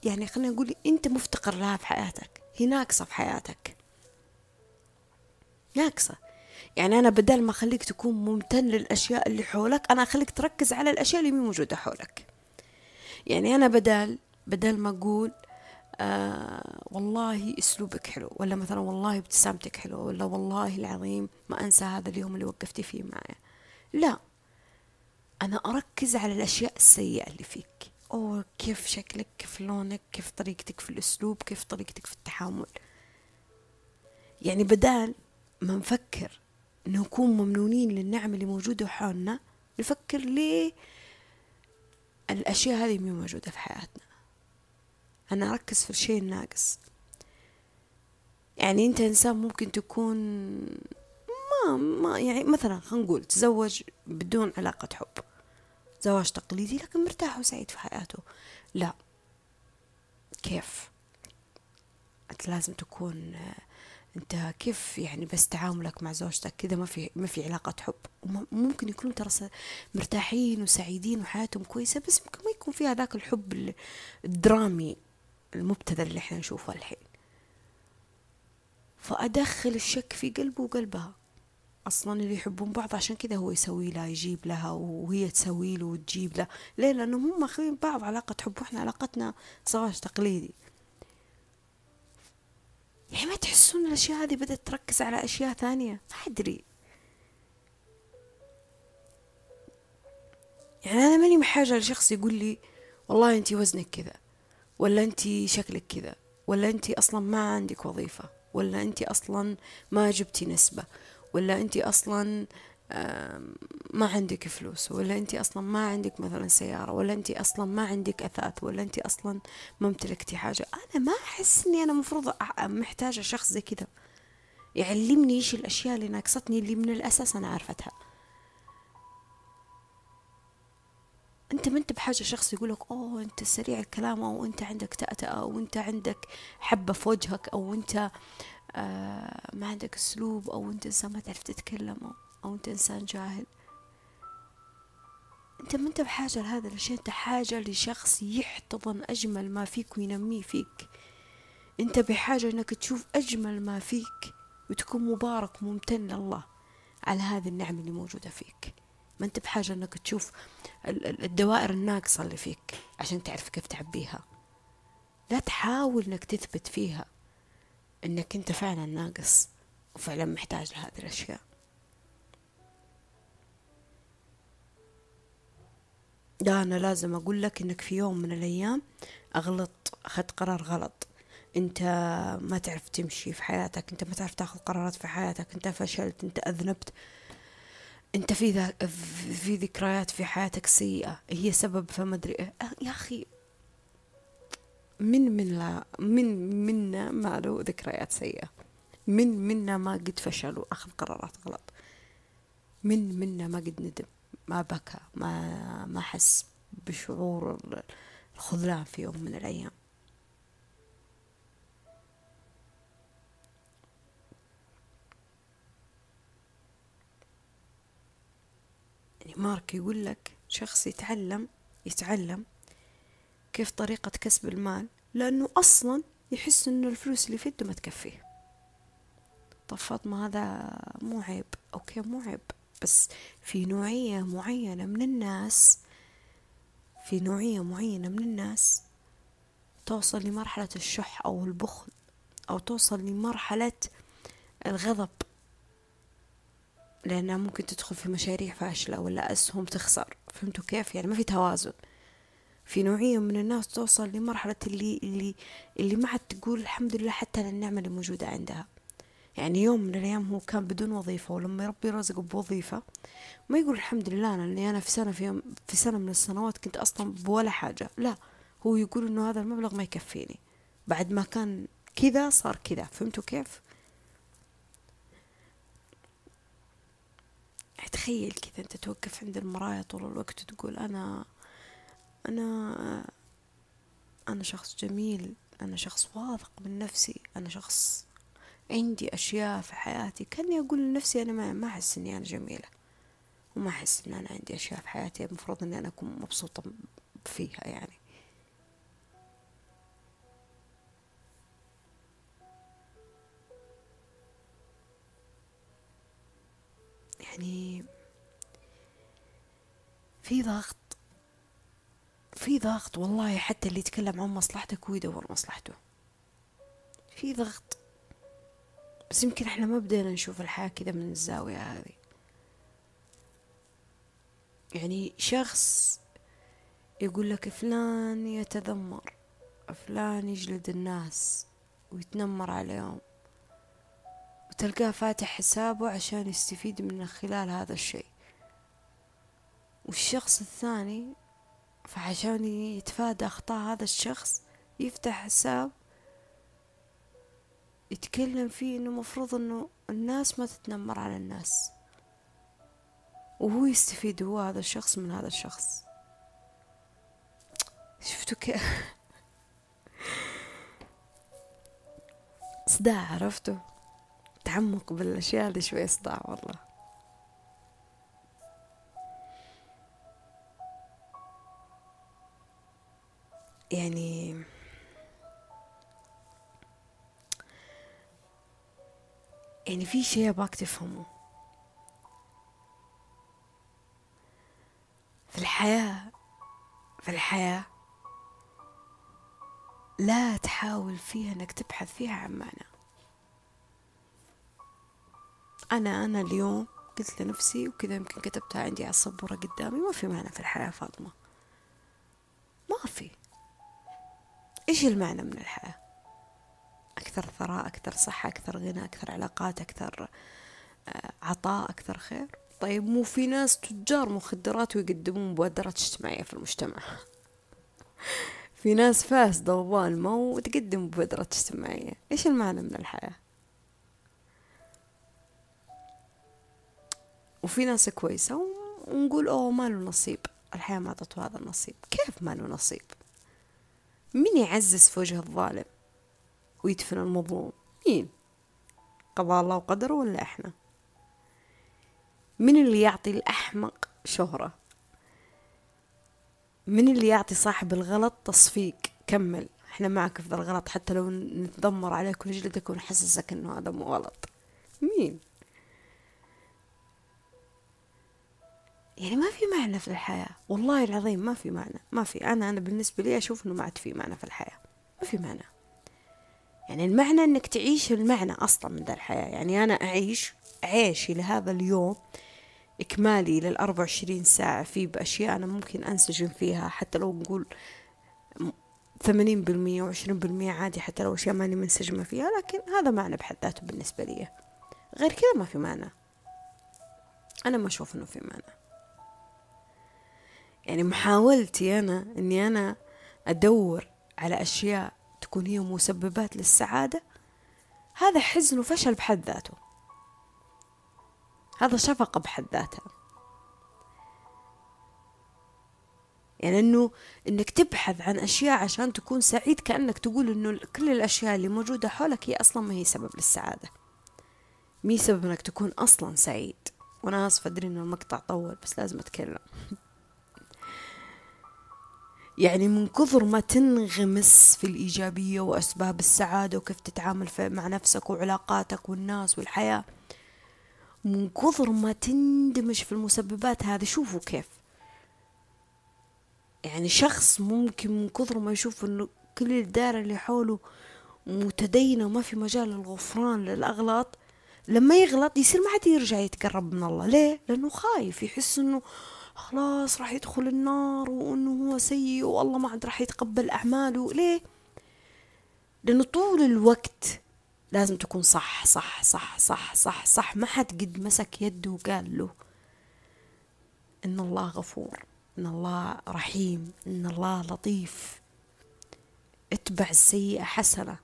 يعني خلينا نقول أنت مفتقر لها في حياتك. هي ناقصة في حياتك. ناقصة. يعني أنا بدل ما أخليك تكون ممتن للأشياء اللي حولك أنا أخليك تركز على الأشياء اللي مو موجودة حولك. يعني أنا بدل بدل ما أقول آه والله أسلوبك حلو ولا مثلا والله ابتسامتك حلوة ولا والله العظيم ما أنسى هذا اليوم اللي وقفتي فيه معي. لا. أنا أركز على الأشياء السيئة اللي فيك. أو كيف شكلك كيف لونك كيف طريقتك في الأسلوب كيف طريقتك في التحامل. يعني بدال ما نفكر نكون ممنونين للنعم اللي موجودة حولنا نفكر ليه الأشياء هذه مو موجودة في حياتنا. أنا أركز في الشيء الناقص يعني أنت إنسان ممكن تكون ما ما يعني مثلا خلينا نقول تزوج بدون علاقة حب. زواج تقليدي لكن مرتاح وسعيد في حياته. لا. كيف؟ أنت لازم تكون أنت كيف يعني بس تعاملك مع زوجتك كذا ما في ما في علاقة حب. ممكن يكونوا ترى مرتاحين وسعيدين وحياتهم كويسة بس ممكن ما يكون فيها ذاك الحب الدرامي المبتذل اللي إحنا نشوفه الحين. فأدخل الشك في قلبه وقلبها. أصلا اللي يحبون بعض عشان كذا هو يسوي لها يجيب لها وهي تسوي له وتجيب له. ليه؟ لأنهم هم ماخذين بعض علاقة حب. وإحنا علاقتنا زواج تقليدي. يعني ما تحسون الأشياء هذه بدأت تركز على أشياء ثانية؟ ما أدري. يعني أنا ماني محاجة لشخص يقول لي والله أنت وزنك كذا ولا انت شكلك كذا ولا انت أصلا ما عندك وظيفة ولا انت أصلا ما جبتي نسبة ولا انت أصلا ما عندك فلوس ولا انت أصلا ما عندك مثلا سيارة ولا انت أصلا ما عندك أثاث ولا انت أصلا ما امتلكتي حاجة. أنا ما أحس إني أنا مفروض محتاجة شخص زي كذا. يعلمني إيش الأشياء اللي ناقصتني اللي من الأساس أنا عارفتها أنت ما أنت بحاجة شخص يقولك أوه أنت سريع الكلام أو أنت عندك تأتأة أو أنت عندك حبة في وجهك أو أنت ما عندك أسلوب أو أنت إنسان ما تعرف تتكلم أو, أنت إنسان جاهل. أنت ما أنت بحاجة لهذا الشيء أنت حاجة لشخص يحتضن أجمل ما فيك وينميه فيك. أنت بحاجة إنك تشوف أجمل ما فيك وتكون مبارك وممتن لله على هذه النعمة اللي موجودة فيك. ما أنت بحاجة إنك تشوف الدوائر الناقصة اللي فيك عشان تعرف كيف تعبيها. لا تحاول إنك تثبت فيها. إنك أنت فعلا ناقص وفعلا محتاج لهذه الأشياء. لا أنا لازم أقول لك إنك في يوم من الأيام أغلط أخذت قرار غلط. أنت ما تعرف تمشي في حياتك أنت ما تعرف تاخذ قرارات في حياتك أنت فشلت أنت أذنبت. أنت في ذا في ذكريات في حياتك سيئة هي سبب فما أدري إيه. يا أخي من من لا من منا ما له ذكريات سيئة. من منا ما قد فشل وأخذ قرارات غلط. من منا ما قد ندم ما بكى ما ما حس بشعور الخذلان في يوم من الأيام. يعني مارك يقول لك شخص يتعلم يتعلم كيف طريقة كسب المال؟ لأنه أصلا يحس إنه الفلوس اللي في يده ما تكفيه طب فاطمة هذا مو عيب. أوكي مو عيب. بس في نوعية معينة من الناس في نوعية معينة من الناس توصل لمرحلة الشح أو البخل أو توصل لمرحلة الغضب. لأنها ممكن تدخل في مشاريع فاشلة ولا أسهم تخسر. فهمتوا كيف؟ يعني ما في توازن. في نوعية من الناس توصل لمرحلة اللي اللي اللي ما عاد تقول الحمد لله حتى للنعمة اللي موجودة عندها. يعني يوم من الأيام هو كان بدون وظيفة ولما ربي رزقه بوظيفة ما يقول الحمد لله أنا أني أنا في سنة في, يوم في سنة من السنوات كنت أصلا بولا حاجة. لا هو يقول إنه هذا المبلغ ما يكفيني. بعد ما كان كذا صار كذا. فهمتوا كيف؟ تخيل كذا أنت توقف عند المراية طول الوقت وتقول أنا أنا أنا شخص جميل أنا شخص واثق من نفسي أنا شخص عندي أشياء في حياتي. كأني أقول لنفسي أنا ما, ما أحس إني أنا جميلة وما أحس إن أنا عندي أشياء في حياتي المفروض إني أنا أكون مبسوطة فيها يعني. يعني في ضغط في ضغط والله حتى اللي يتكلم عن مصلحتك هو يدور مصلحته. في ضغط. بس يمكن إحنا ما بدينا نشوف الحياة كذا من الزاوية هذه. يعني شخص يقول لك فلان يتذمر فلان يجلد الناس ويتنمر عليهم وتلقاه فاتح حسابه عشان يستفيد من خلال هذا الشيء. والشخص الثاني فعشان يتفادى أخطاء هذا الشخص يفتح حساب يتكلم فيه إنه مفروض إنه الناس ما تتنمر على الناس. وهو يستفيد هو هذا الشخص من هذا الشخص. شفتوا كيف؟ صداع عرفتوا؟ تعمق بالأشياء هذه شوي صداع والله. يعني يعني في شيء أباك تفهمه. في الحياة في الحياة لا تحاول فيها إنك تبحث فيها عن معنى. أنا أنا اليوم قلت لنفسي وكذا يمكن كتبتها عندي على السبورة قدامي ما في معنى في الحياة فاطمة. ما في. إيش المعنى من الحياة؟ أكثر ثراء أكثر صحة أكثر غنى أكثر علاقات أكثر آه، عطاء أكثر خير؟ طيب مو في ناس تجار مخدرات ويقدمون مبادرات اجتماعية في المجتمع. في ناس فاسدة وظالمة وتقدم مبادرات اجتماعية. إيش المعنى من الحياة؟ وفي ناس كويسة ونقول أوه ما له نصيب. الحياة ما أعطته هذا النصيب. كيف ما له نصيب؟ مين يعزز في وجه الظالم ويدفن المظلوم؟ مين؟ قضاء الله وقدره ولا إحنا؟ من اللي يعطي الأحمق شهرة؟ من اللي يعطي صاحب الغلط تصفيق؟ كمل إحنا معك في ذا الغلط حتى لو نتذمر عليك ونجلدك ونحسسك إنه هذا مو غلط. مين؟ يعني ما في معنى في الحياة. والله العظيم ما في معنى. ما في. أنا أنا بالنسبة لي أشوف إنه ما عاد في معنى في الحياة. ما في معنى. يعني المعنى إنك تعيش المعنى أصلا من ذا الحياة. يعني أنا أعيش عيشي لهذا اليوم إكمالي للأربع وعشرين ساعة. فيه بأشياء أنا ممكن أنسجم فيها. حتى لو نقول ثمانين بالمية وعشرين بالمية عادي. حتى لو أشياء ماني منسجمة فيها. لكن هذا معنى بحد ذاته بالنسبة لي. غير كذا ما في معنى. أنا ما أشوف إنه في معنى. يعني محاولتي أنا إني أنا أدور على أشياء تكون هي مسببات للسعادة هذا حزن وفشل بحد ذاته. هذا شفقة بحد ذاتها. يعني إنه إنك تبحث عن أشياء عشان تكون سعيد كأنك تقول إنه كل الأشياء اللي موجودة حولك هي أصلا ما هي سبب للسعادة. مي سبب إنك تكون أصلا سعيد. وأنا آسفة أدري إنه المقطع طول بس لازم أتكلم. يعني من كثر ما تنغمس في الإيجابية وأسباب السعادة وكيف تتعامل مع نفسك وعلاقاتك والناس والحياة من كثر ما تندمج في المسببات هذه شوفوا كيف يعني شخص ممكن من كثر ما يشوف إنه كل الدائرة اللي حوله متدينة وما في مجال للغفران للأغلاط لما يغلط يصير ما عاد يرجع يتقرب من الله ليه؟ لأنه خايف يحس إنه خلاص راح يدخل النار وإنه هو سيء والله ما عاد راح يتقبل أعماله. ليه؟ لأنه طول الوقت لازم تكون صح صح صح صح صح صح. ما حد قد مسك يده وقال له إن الله غفور إن الله رحيم إن الله لطيف. اتبع السيئة حسنة.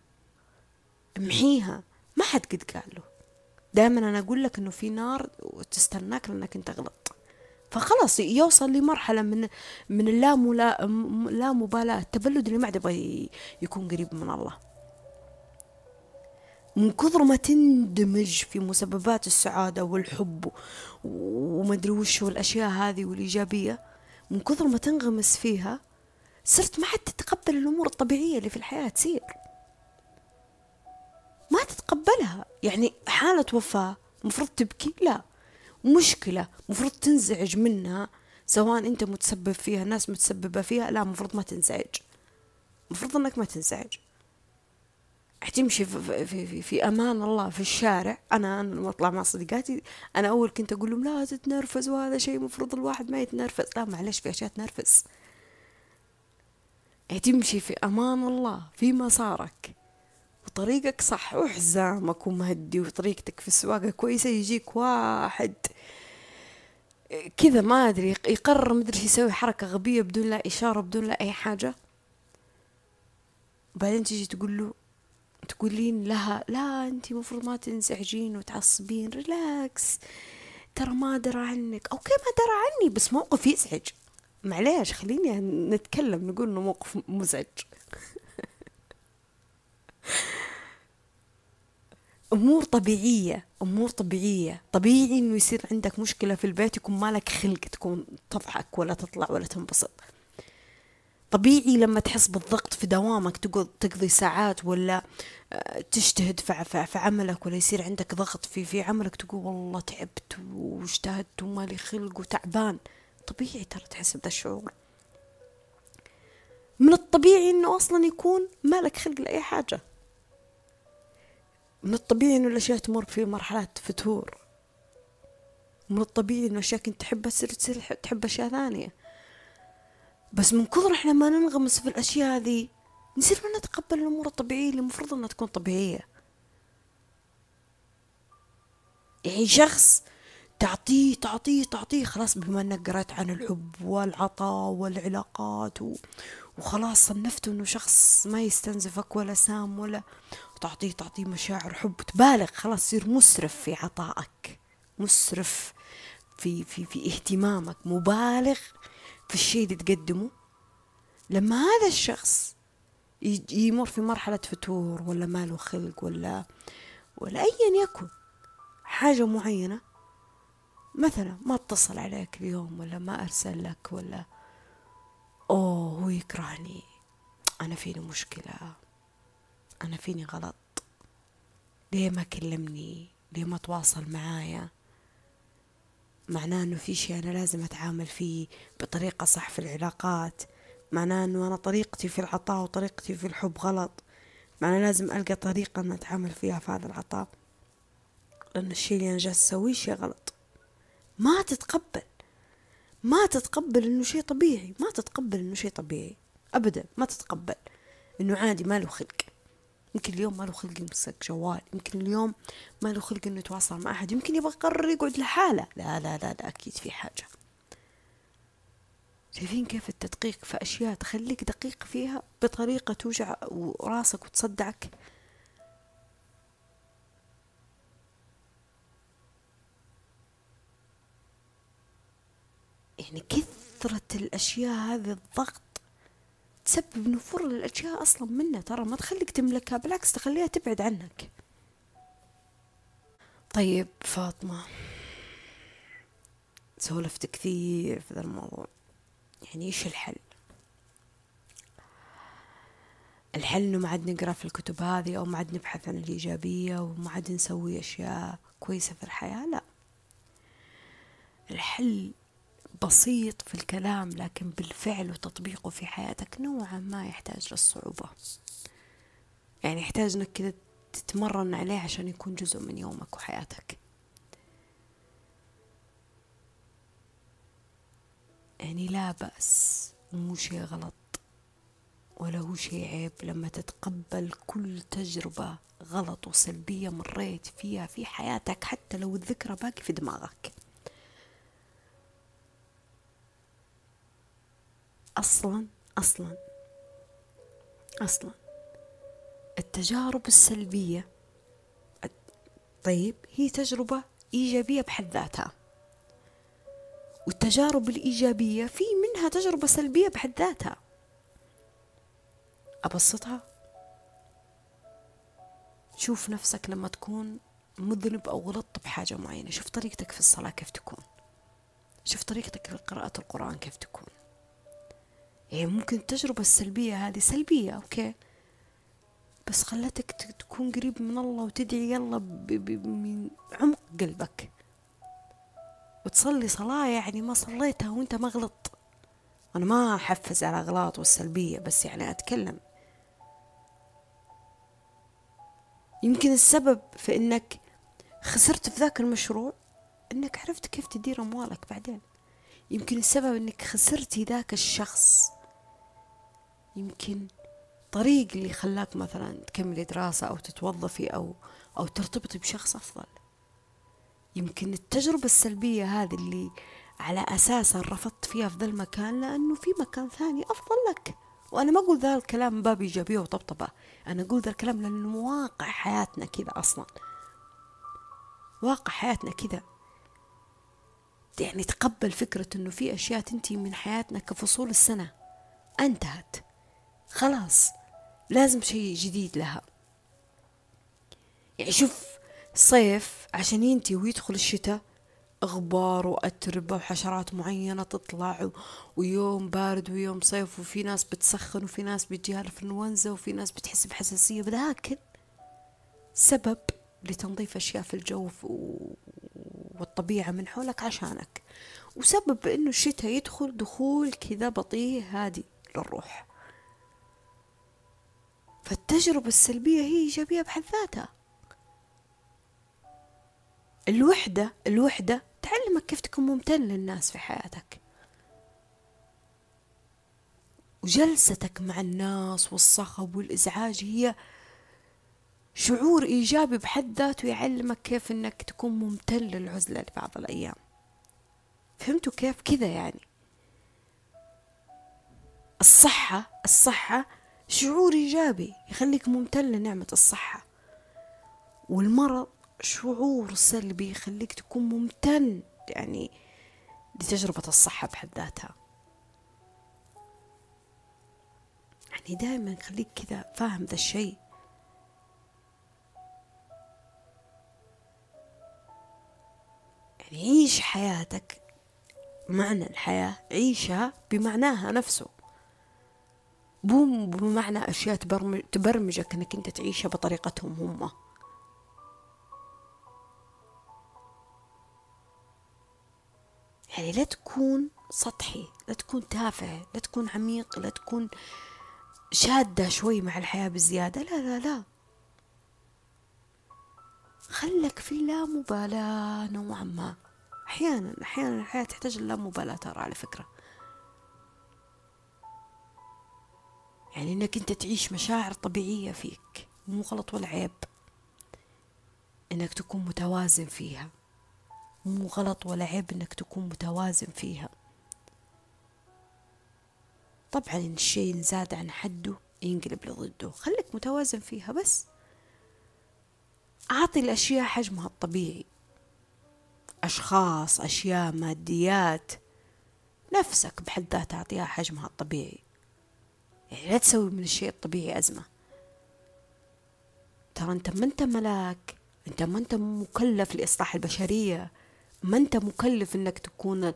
امحيها. ما حد قد قال له. دائما أنا أقول لك إنه في نار وتستناك لأنك أنت غلط. فخلاص يوصل لمرحلة من من اللامبالاة التبلد اللي ما عاد يبغى يكون قريب من الله. من كثر ما تندمج في مسببات السعادة والحب ومدري وش والأشياء هذه والإيجابية من كثر ما تنغمس فيها صرت ما حد تتقبل الأمور الطبيعية اللي في الحياة تصير. ما تتقبلها. يعني حالة وفاة مفروض تبكي؟ لا. مشكلة مفروض تنزعج منها سواء أنت متسبب فيها ناس متسببة فيها لا مفروض ما تنزعج. مفروض إنك ما تنزعج. حتمشي في, في, في, في أمان الله في الشارع. أنا أنا لما أطلع مع صديقاتي أنا أول كنت أقول لهم لا تتنرفز وهذا شيء مفروض الواحد ما يتنرفز. لا معلش في أشياء تنرفز. تمشي في أمان الله في مسارك. وطريقك صح وحزامك ومهدي وطريقتك في السواقة كويسة يجيك واحد كذا ما أدري يقرر مدري يسوي حركة غبية بدون لا إشارة بدون لا أي حاجة. وبعدين تيجي تقول له تقولين لها لا أنت مفروض ما تنزعجين وتعصبين relax ترى ما درى عنك. Okay ما درى عني بس موقف يزعج. معليش خليني نتكلم نقول إنه موقف مزعج. أمور طبيعية أمور طبيعية. طبيعي إنه يصير عندك مشكلة في البيت يكون مالك خلق تكون تضحك ولا تطلع ولا تنبسط. طبيعي لما تحس بالضغط في دوامك تقضي ساعات ولا آه، تجتهد في عملك ولا يصير عندك ضغط في في عملك تقول والله تعبت واجتهدت ومالي خلق وتعبان. طبيعي ترى تحس بهذا الشعور. من الطبيعي إنه أصلا يكون مالك خلق لأي حاجة. من الطبيعي إنه الأشياء تمر في مرحلات فتور. من الطبيعي إنه أشياء كنت تحبها تصير تصير تحب أشياء ثانية. بس من كثر إحنا ما ننغمس في الأشياء هذه نصير ما نتقبل الأمور الطبيعية اللي المفروض إنها تكون طبيعية. يعني شخص تعطيه تعطيه تعطيه خلاص بما إنك قرأت عن الحب والعطاء والعلاقات و... وخلاص صنفته إنه شخص ما يستنزفك ولا سام ولا تعطيه تعطيه مشاعر حب تبالغ خلاص تصير مسرف في عطائك مسرف في في في اهتمامك مبالغ في الشيء اللي تقدمه. لما هذا الشخص يمر في مرحلة فتور ولا ماله خلق ولا ولا أيا يكن حاجة معينة مثلا ما اتصل عليك اليوم ولا ما أرسل لك ولا أوه هو يكرهني أنا فيني مشكلة؟ أنا فيني غلط؟ ليه ما كلمني؟ ليه ما تواصل معايا؟ معناه إنه في شيء أنا لازم أتعامل فيه بطريقة صح في العلاقات. معناه إنه أنا طريقتي في العطاء وطريقتي في الحب غلط. معناه لازم ألقى طريقة ان أتعامل فيها في هذا العطاء. لأن الشيء اللي أنا جالس أسويه شيء غلط. ما تتقبل. ما تتقبل إنه شيء طبيعي. ما تتقبل إنه شيء طبيعي. ابدا ما تتقبل. إنه عادي ما له خلق. يمكن اليوم ما له خلق يمسك جوال يمكن اليوم ما له خلق إنه يتواصل مع أحد يمكن يبغى يقرر يقعد لحاله. لا لا لا لا أكيد في حاجة. شايفين كيف التدقيق في أشياء تخليك دقيق فيها بطريقة توجع راسك وتصدعك؟ يعني كثرة الأشياء هذه الضغط تسبب نفور للأشياء أصلا منها. ترى ما تخليك تملكها بالعكس تخليها تبعد عنك. طيب فاطمة. سولفت كثير في ذا الموضوع. يعني إيش الحل؟ الحل إنه ما عاد نقرأ في الكتب هذه أو ما عاد نبحث عن الإيجابية وما عاد نسوي أشياء كويسة في الحياة لا. الحل بسيط في الكلام لكن بالفعل وتطبيقه في حياتك نوعا ما يحتاج للصعوبة. يعني يحتاج إنك كده تتمرن عليه عشان يكون جزء من يومك وحياتك. يعني لا بأس مو شيء غلط ولا هو شيء عيب. لما تتقبل كل تجربة غلط وسلبية مريت فيها في حياتك حتى لو الذكرى باقي في دماغك. أصلا أصلا أصلا. التجارب السلبية. طيب هي تجربة إيجابية بحد ذاتها. والتجارب الإيجابية في منها تجربة سلبية بحد ذاتها. أبسطها؟ شوف نفسك لما تكون مذنب أو غلطت بحاجة معينة. شوف طريقتك في الصلاة كيف تكون. شوف طريقتك في قراءة القرآن كيف تكون. يعني ممكن التجربة السلبية هذه. سلبية أوكي. بس خلتك تكون قريب من الله وتدعي يلا من عمق قلبك. وتصلي صلاة يعني ما صليتها وأنت ما غلط أنا ما أحفز على أغلاط والسلبية بس يعني أتكلم. يمكن السبب في إنك خسرت في ذاك المشروع إنك عرفت كيف تدير أموالك بعدين. يمكن السبب إنك خسرتي ذاك الشخص. يمكن طريق اللي خلاك مثلا تكملي دراسة أو تتوظفي أو أو ترتبطي بشخص أفضل. يمكن التجربة السلبية هذه اللي على أساسها رفضت فيها في ذا المكان لأنه في مكان ثاني أفضل لك. وأنا ما أقول ذا الكلام باب إيجابية وطبطبة. أنا أقول ذا الكلام لأنه واقع حياتنا كذا أصلا. واقع حياتنا كذا. يعني تقبل فكرة أنه في أشياء تنتهي من حياتنا كفصول السنة. انتهت. خلاص لازم شيء جديد لها. يعني شوف صيف عشان ينتهي ويدخل الشتاء غبار وأتربة وحشرات معينة تطلع ويوم بارد ويوم صيف وفي ناس بتسخن وفي ناس بيجيها الانفلونزا وفي ناس بتحس بحساسية. لكن سبب لتنظيف أشياء في الجو والطبيعة من حولك عشانك. وسبب إنه الشتاء يدخل دخول كذا بطيء هادي للروح. فالتجربة السلبية هي إيجابية بحد ذاتها. الوحدة الوحدة تعلمك كيف تكون ممتن للناس في حياتك. وجلستك مع الناس والصخب والإزعاج هي شعور إيجابي بحد ذاته يعلمك كيف إنك تكون ممتن للعزلة لبعض الأيام. فهمتوا كيف كذا يعني؟ الصحة الصحة شعور إيجابي يخليك ممتن لنعمة الصحة. والمرض شعور سلبي يخليك تكون ممتن يعني لتجربة الصحة بحد ذاتها. يعني دائما خليك كذا فاهم ذا الشيء. يعني عيش حياتك معنى الحياة عيشها بمعناها نفسه. مو بمعنى أشياء تبرمج تبرمجك أنك أنت تعيشها بطريقتهم هم. يعني لا تكون سطحي لا تكون تافه لا تكون عميق لا تكون شادة شوي مع الحياة بزيادة. لا لا لا. خلك في اللامبالاة نوعا ما. أحيانا أحيانا الحياة تحتاج اللامبالاة ترى على فكرة. يعني إنك أنت تعيش مشاعر طبيعية فيك مو غلط ولا عيب. إنك تكون متوازن فيها. مو غلط ولا عيب إنك تكون متوازن فيها. طبعا الشيء زاد عن حده ينقلب لضده. خليك متوازن فيها بس. أعطي الأشياء حجمها الطبيعي. أشخاص أشياء ماديات. نفسك بحد ذاتها أعطيها حجمها الطبيعي. يعني لا تسوي من الشيء الطبيعي أزمة. ترى أنت ما أنت ملاك أنت ما أنت مكلف لإصلاح البشرية ما أنت مكلف أنك تكون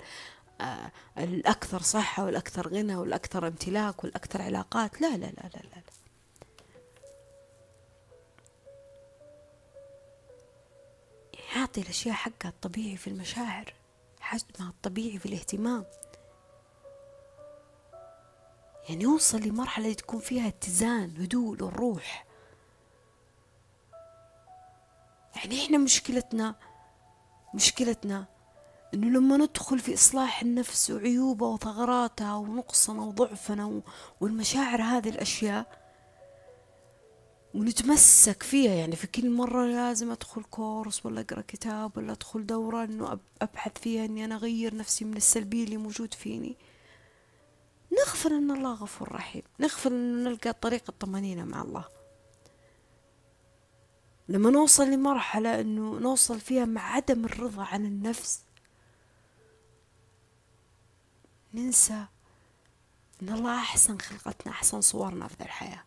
آه، الأكثر صحة والأكثر غنى والأكثر امتلاك والأكثر علاقات. لا لا لا لا لا, لا. أعطي الأشياء حقها الطبيعي في المشاعر حجمها الطبيعي في الاهتمام. يعني يوصل لمرحلة تكون فيها اتزان هدوء للروح. يعني إحنا مشكلتنا مشكلتنا إنه لما ندخل في إصلاح النفس وعيوبها وثغراتها ونقصنا وضعفنا والمشاعر هذه الأشياء ونتمسك فيها. يعني في كل مرة لازم أدخل كورس ولا أقرأ كتاب ولا أدخل دورة إنه أبحث فيها إني أنا أغير نفسي من السلبية اللي موجود فيني. نغفل أن الله غفور رحيم. نغفل أن نلقى طريق الطمأنينة مع الله. لما نوصل لمرحلة أنه نوصل فيها مع عدم الرضا عن النفس ننسى أن الله أحسن خلقتنا أحسن صورنا في ذا الحياة.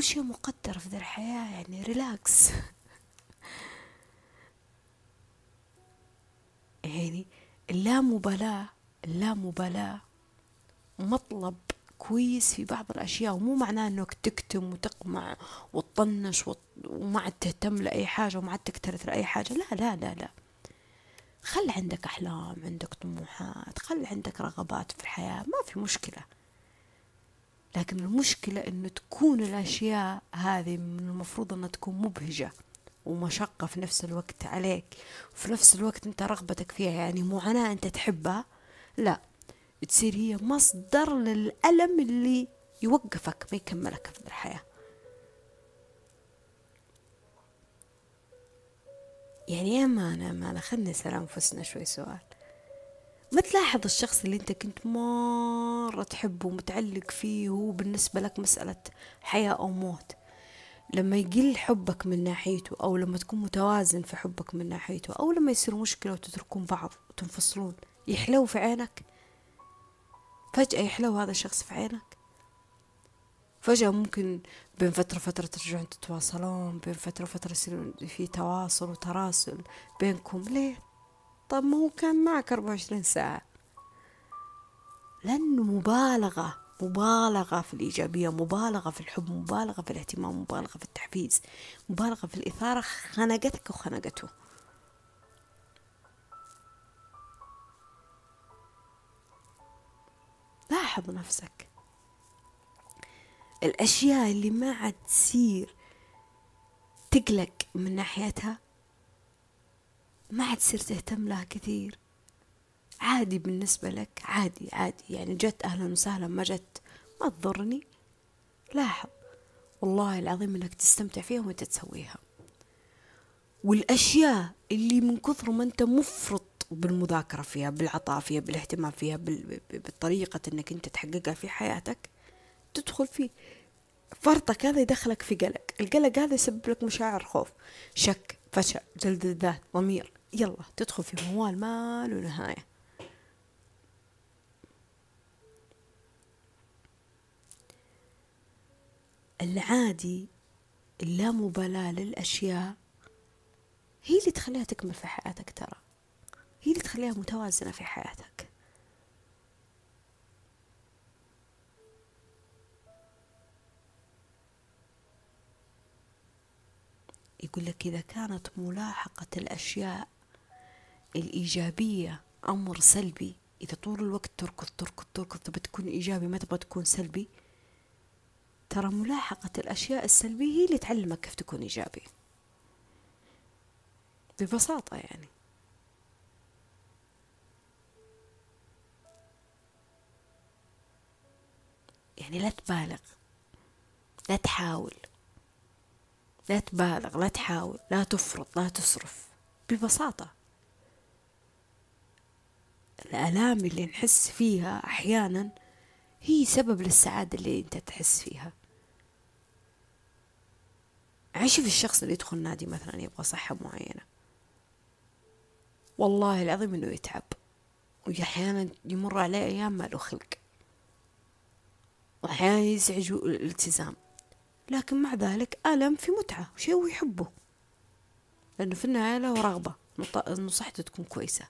كل شيء مقدر في ذا الحياة يعني relax يعني اللامبالاة اللامبالاة مطلب كويس في بعض الأشياء ومو معناه أنك تكتم وتقمع وتطنش وما عاد تهتم لأي حاجة وما عاد تكترث لأي حاجة. لا لا لا لا. خل عندك أحلام عندك طموحات خل عندك رغبات في الحياة ما في مشكلة. لكن المشكلة أنه تكون الأشياء هذه من المفروض أنها تكون مبهجة ومشقة في نفس الوقت عليك. وفي نفس الوقت أنت رغبتك فيها يعني معاناة أنت تحبها لا. تصير هي مصدر للألم اللي يوقفك ما يكملك في الحياة. يعني يا أمانة أمانة خلنا نسأل أنفسنا شوي سؤال. ما تلاحظ الشخص اللي انت كنت مرة تحبه ومتعلق فيه وهو بالنسبة لك مسألة حياة أو موت. لما يقل حبك من ناحيته أو لما تكون متوازن في حبك من ناحيته أو لما يصير مشكلة وتتركون بعض وتنفصلون يحلو في عينك؟ فجأة يحلو هذا الشخص في عينك؟ فجأة ممكن بين فترة فترة ترجعون تتواصلون بين فترة فترة يصير في تواصل وتراسل بينكم ليه؟ طب ما هو كان معك 24 ساعة. لأنه مبالغة مبالغة في الإيجابية مبالغة في الحب مبالغة في الاهتمام مبالغة في التحفيز مبالغة في الإثارة خنقتك وخنقته. لاحظ نفسك. الأشياء اللي ما عاد تصير تقلق من ناحيتها ما عاد تصير تهتم لها كثير. عادي بالنسبة لك عادي عادي. يعني جت أهلا وسهلا ما جت ما تضرني. لاحظ. والله العظيم إنك تستمتع فيها وأنت تسويها. والأشياء اللي من كثر ما أنت مفرط بالمذاكرة فيها بالعطاء فيها بالاهتمام فيها بالطريقة إنك أنت تحققها في حياتك تدخل في فرطك هذا يدخلك في قلق. القلق هذا يسبب لك مشاعر خوف شك فشل جلد الذات ضمير. يلا تدخل في موال ما له نهاية العادي اللامبالاة للأشياء هي اللي تخليها تكمل في حياتك ترى. هي اللي تخليها متوازنة في حياتك. يقول لك إذا كانت ملاحقة الأشياء الإيجابية أمر سلبي. إذا طول الوقت تركض تركض تركض تبى تكون إيجابي ما تبغى تكون سلبي. ترى ملاحقة الأشياء السلبية هي اللي تعلمك كيف تكون إيجابي. ببساطة يعني. يعني لا تبالغ. لا تحاول. لا تبالغ لا تحاول. لا تفرط لا تصرف. ببساطة. الآلام اللي نحس فيها أحيانا هي سبب للسعادة اللي أنت تحس فيها. عيش في الشخص اللي يدخل نادي مثلا يبغى صحة معينة. والله العظيم إنه يتعب. وأحيانا يمر عليه أيام ما له خلق. وأحيانا يزعج الالتزام. لكن مع ذلك ألم في متعة شيء هو يحبه. لأنه في النهاية له رغبة. إنه صحته تكون كويسة.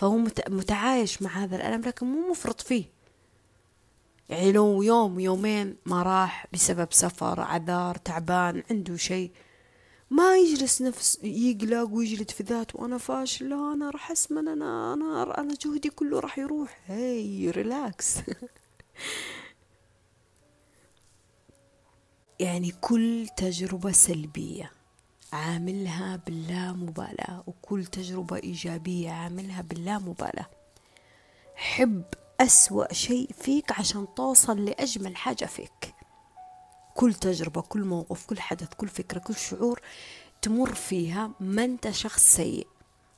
فهو متعايش مع هذا الألم لكن مو مفرط فيه. يعني لو يوم يومين ما راح بسبب سفر عذار تعبان عنده شيء ما يجلس نفس يقلق ويجلد في ذاته. وأنا فاشل لا أنا راح أسمن أنا أنا أنا جهدي كله راح يروح. هي ريلاكس يعني كل تجربة سلبية. عاملها باللامبالاة وكل تجربة إيجابية عاملها باللامبالاة حب أسوأ شيء فيك عشان توصل لأجمل حاجة فيك. كل تجربة كل موقف كل حدث كل فكرة كل شعور تمر فيها. ما أنت شخص سيء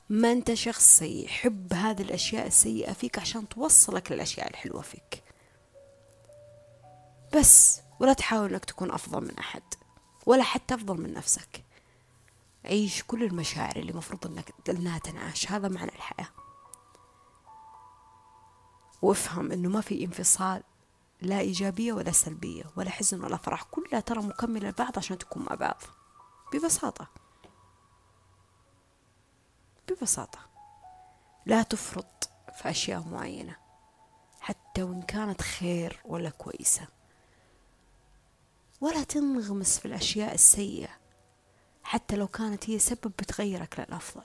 ما أنت شخص سيء. حب هذه الأشياء السيئة فيك عشان توصلك للأشياء الحلوة فيك. بس ولا تحاول أنك تكون أفضل من أحد ولا حتى أفضل من نفسك. عيش كل المشاعر اللي مفروض أنك أنها تنعاش هذا معنى الحياة. وافهم أنه ما في انفصال لا إيجابية ولا سلبية ولا حزن ولا فرح. كلها ترى مكملة لبعض عشان تكون مع بعض. ببساطة. ببساطة. لا تفرط في أشياء معينة. حتى وإن كانت خير ولا كويسة. ولا تنغمس في الأشياء السيئة. حتى لو كانت هي سبب بتغيرك للأفضل.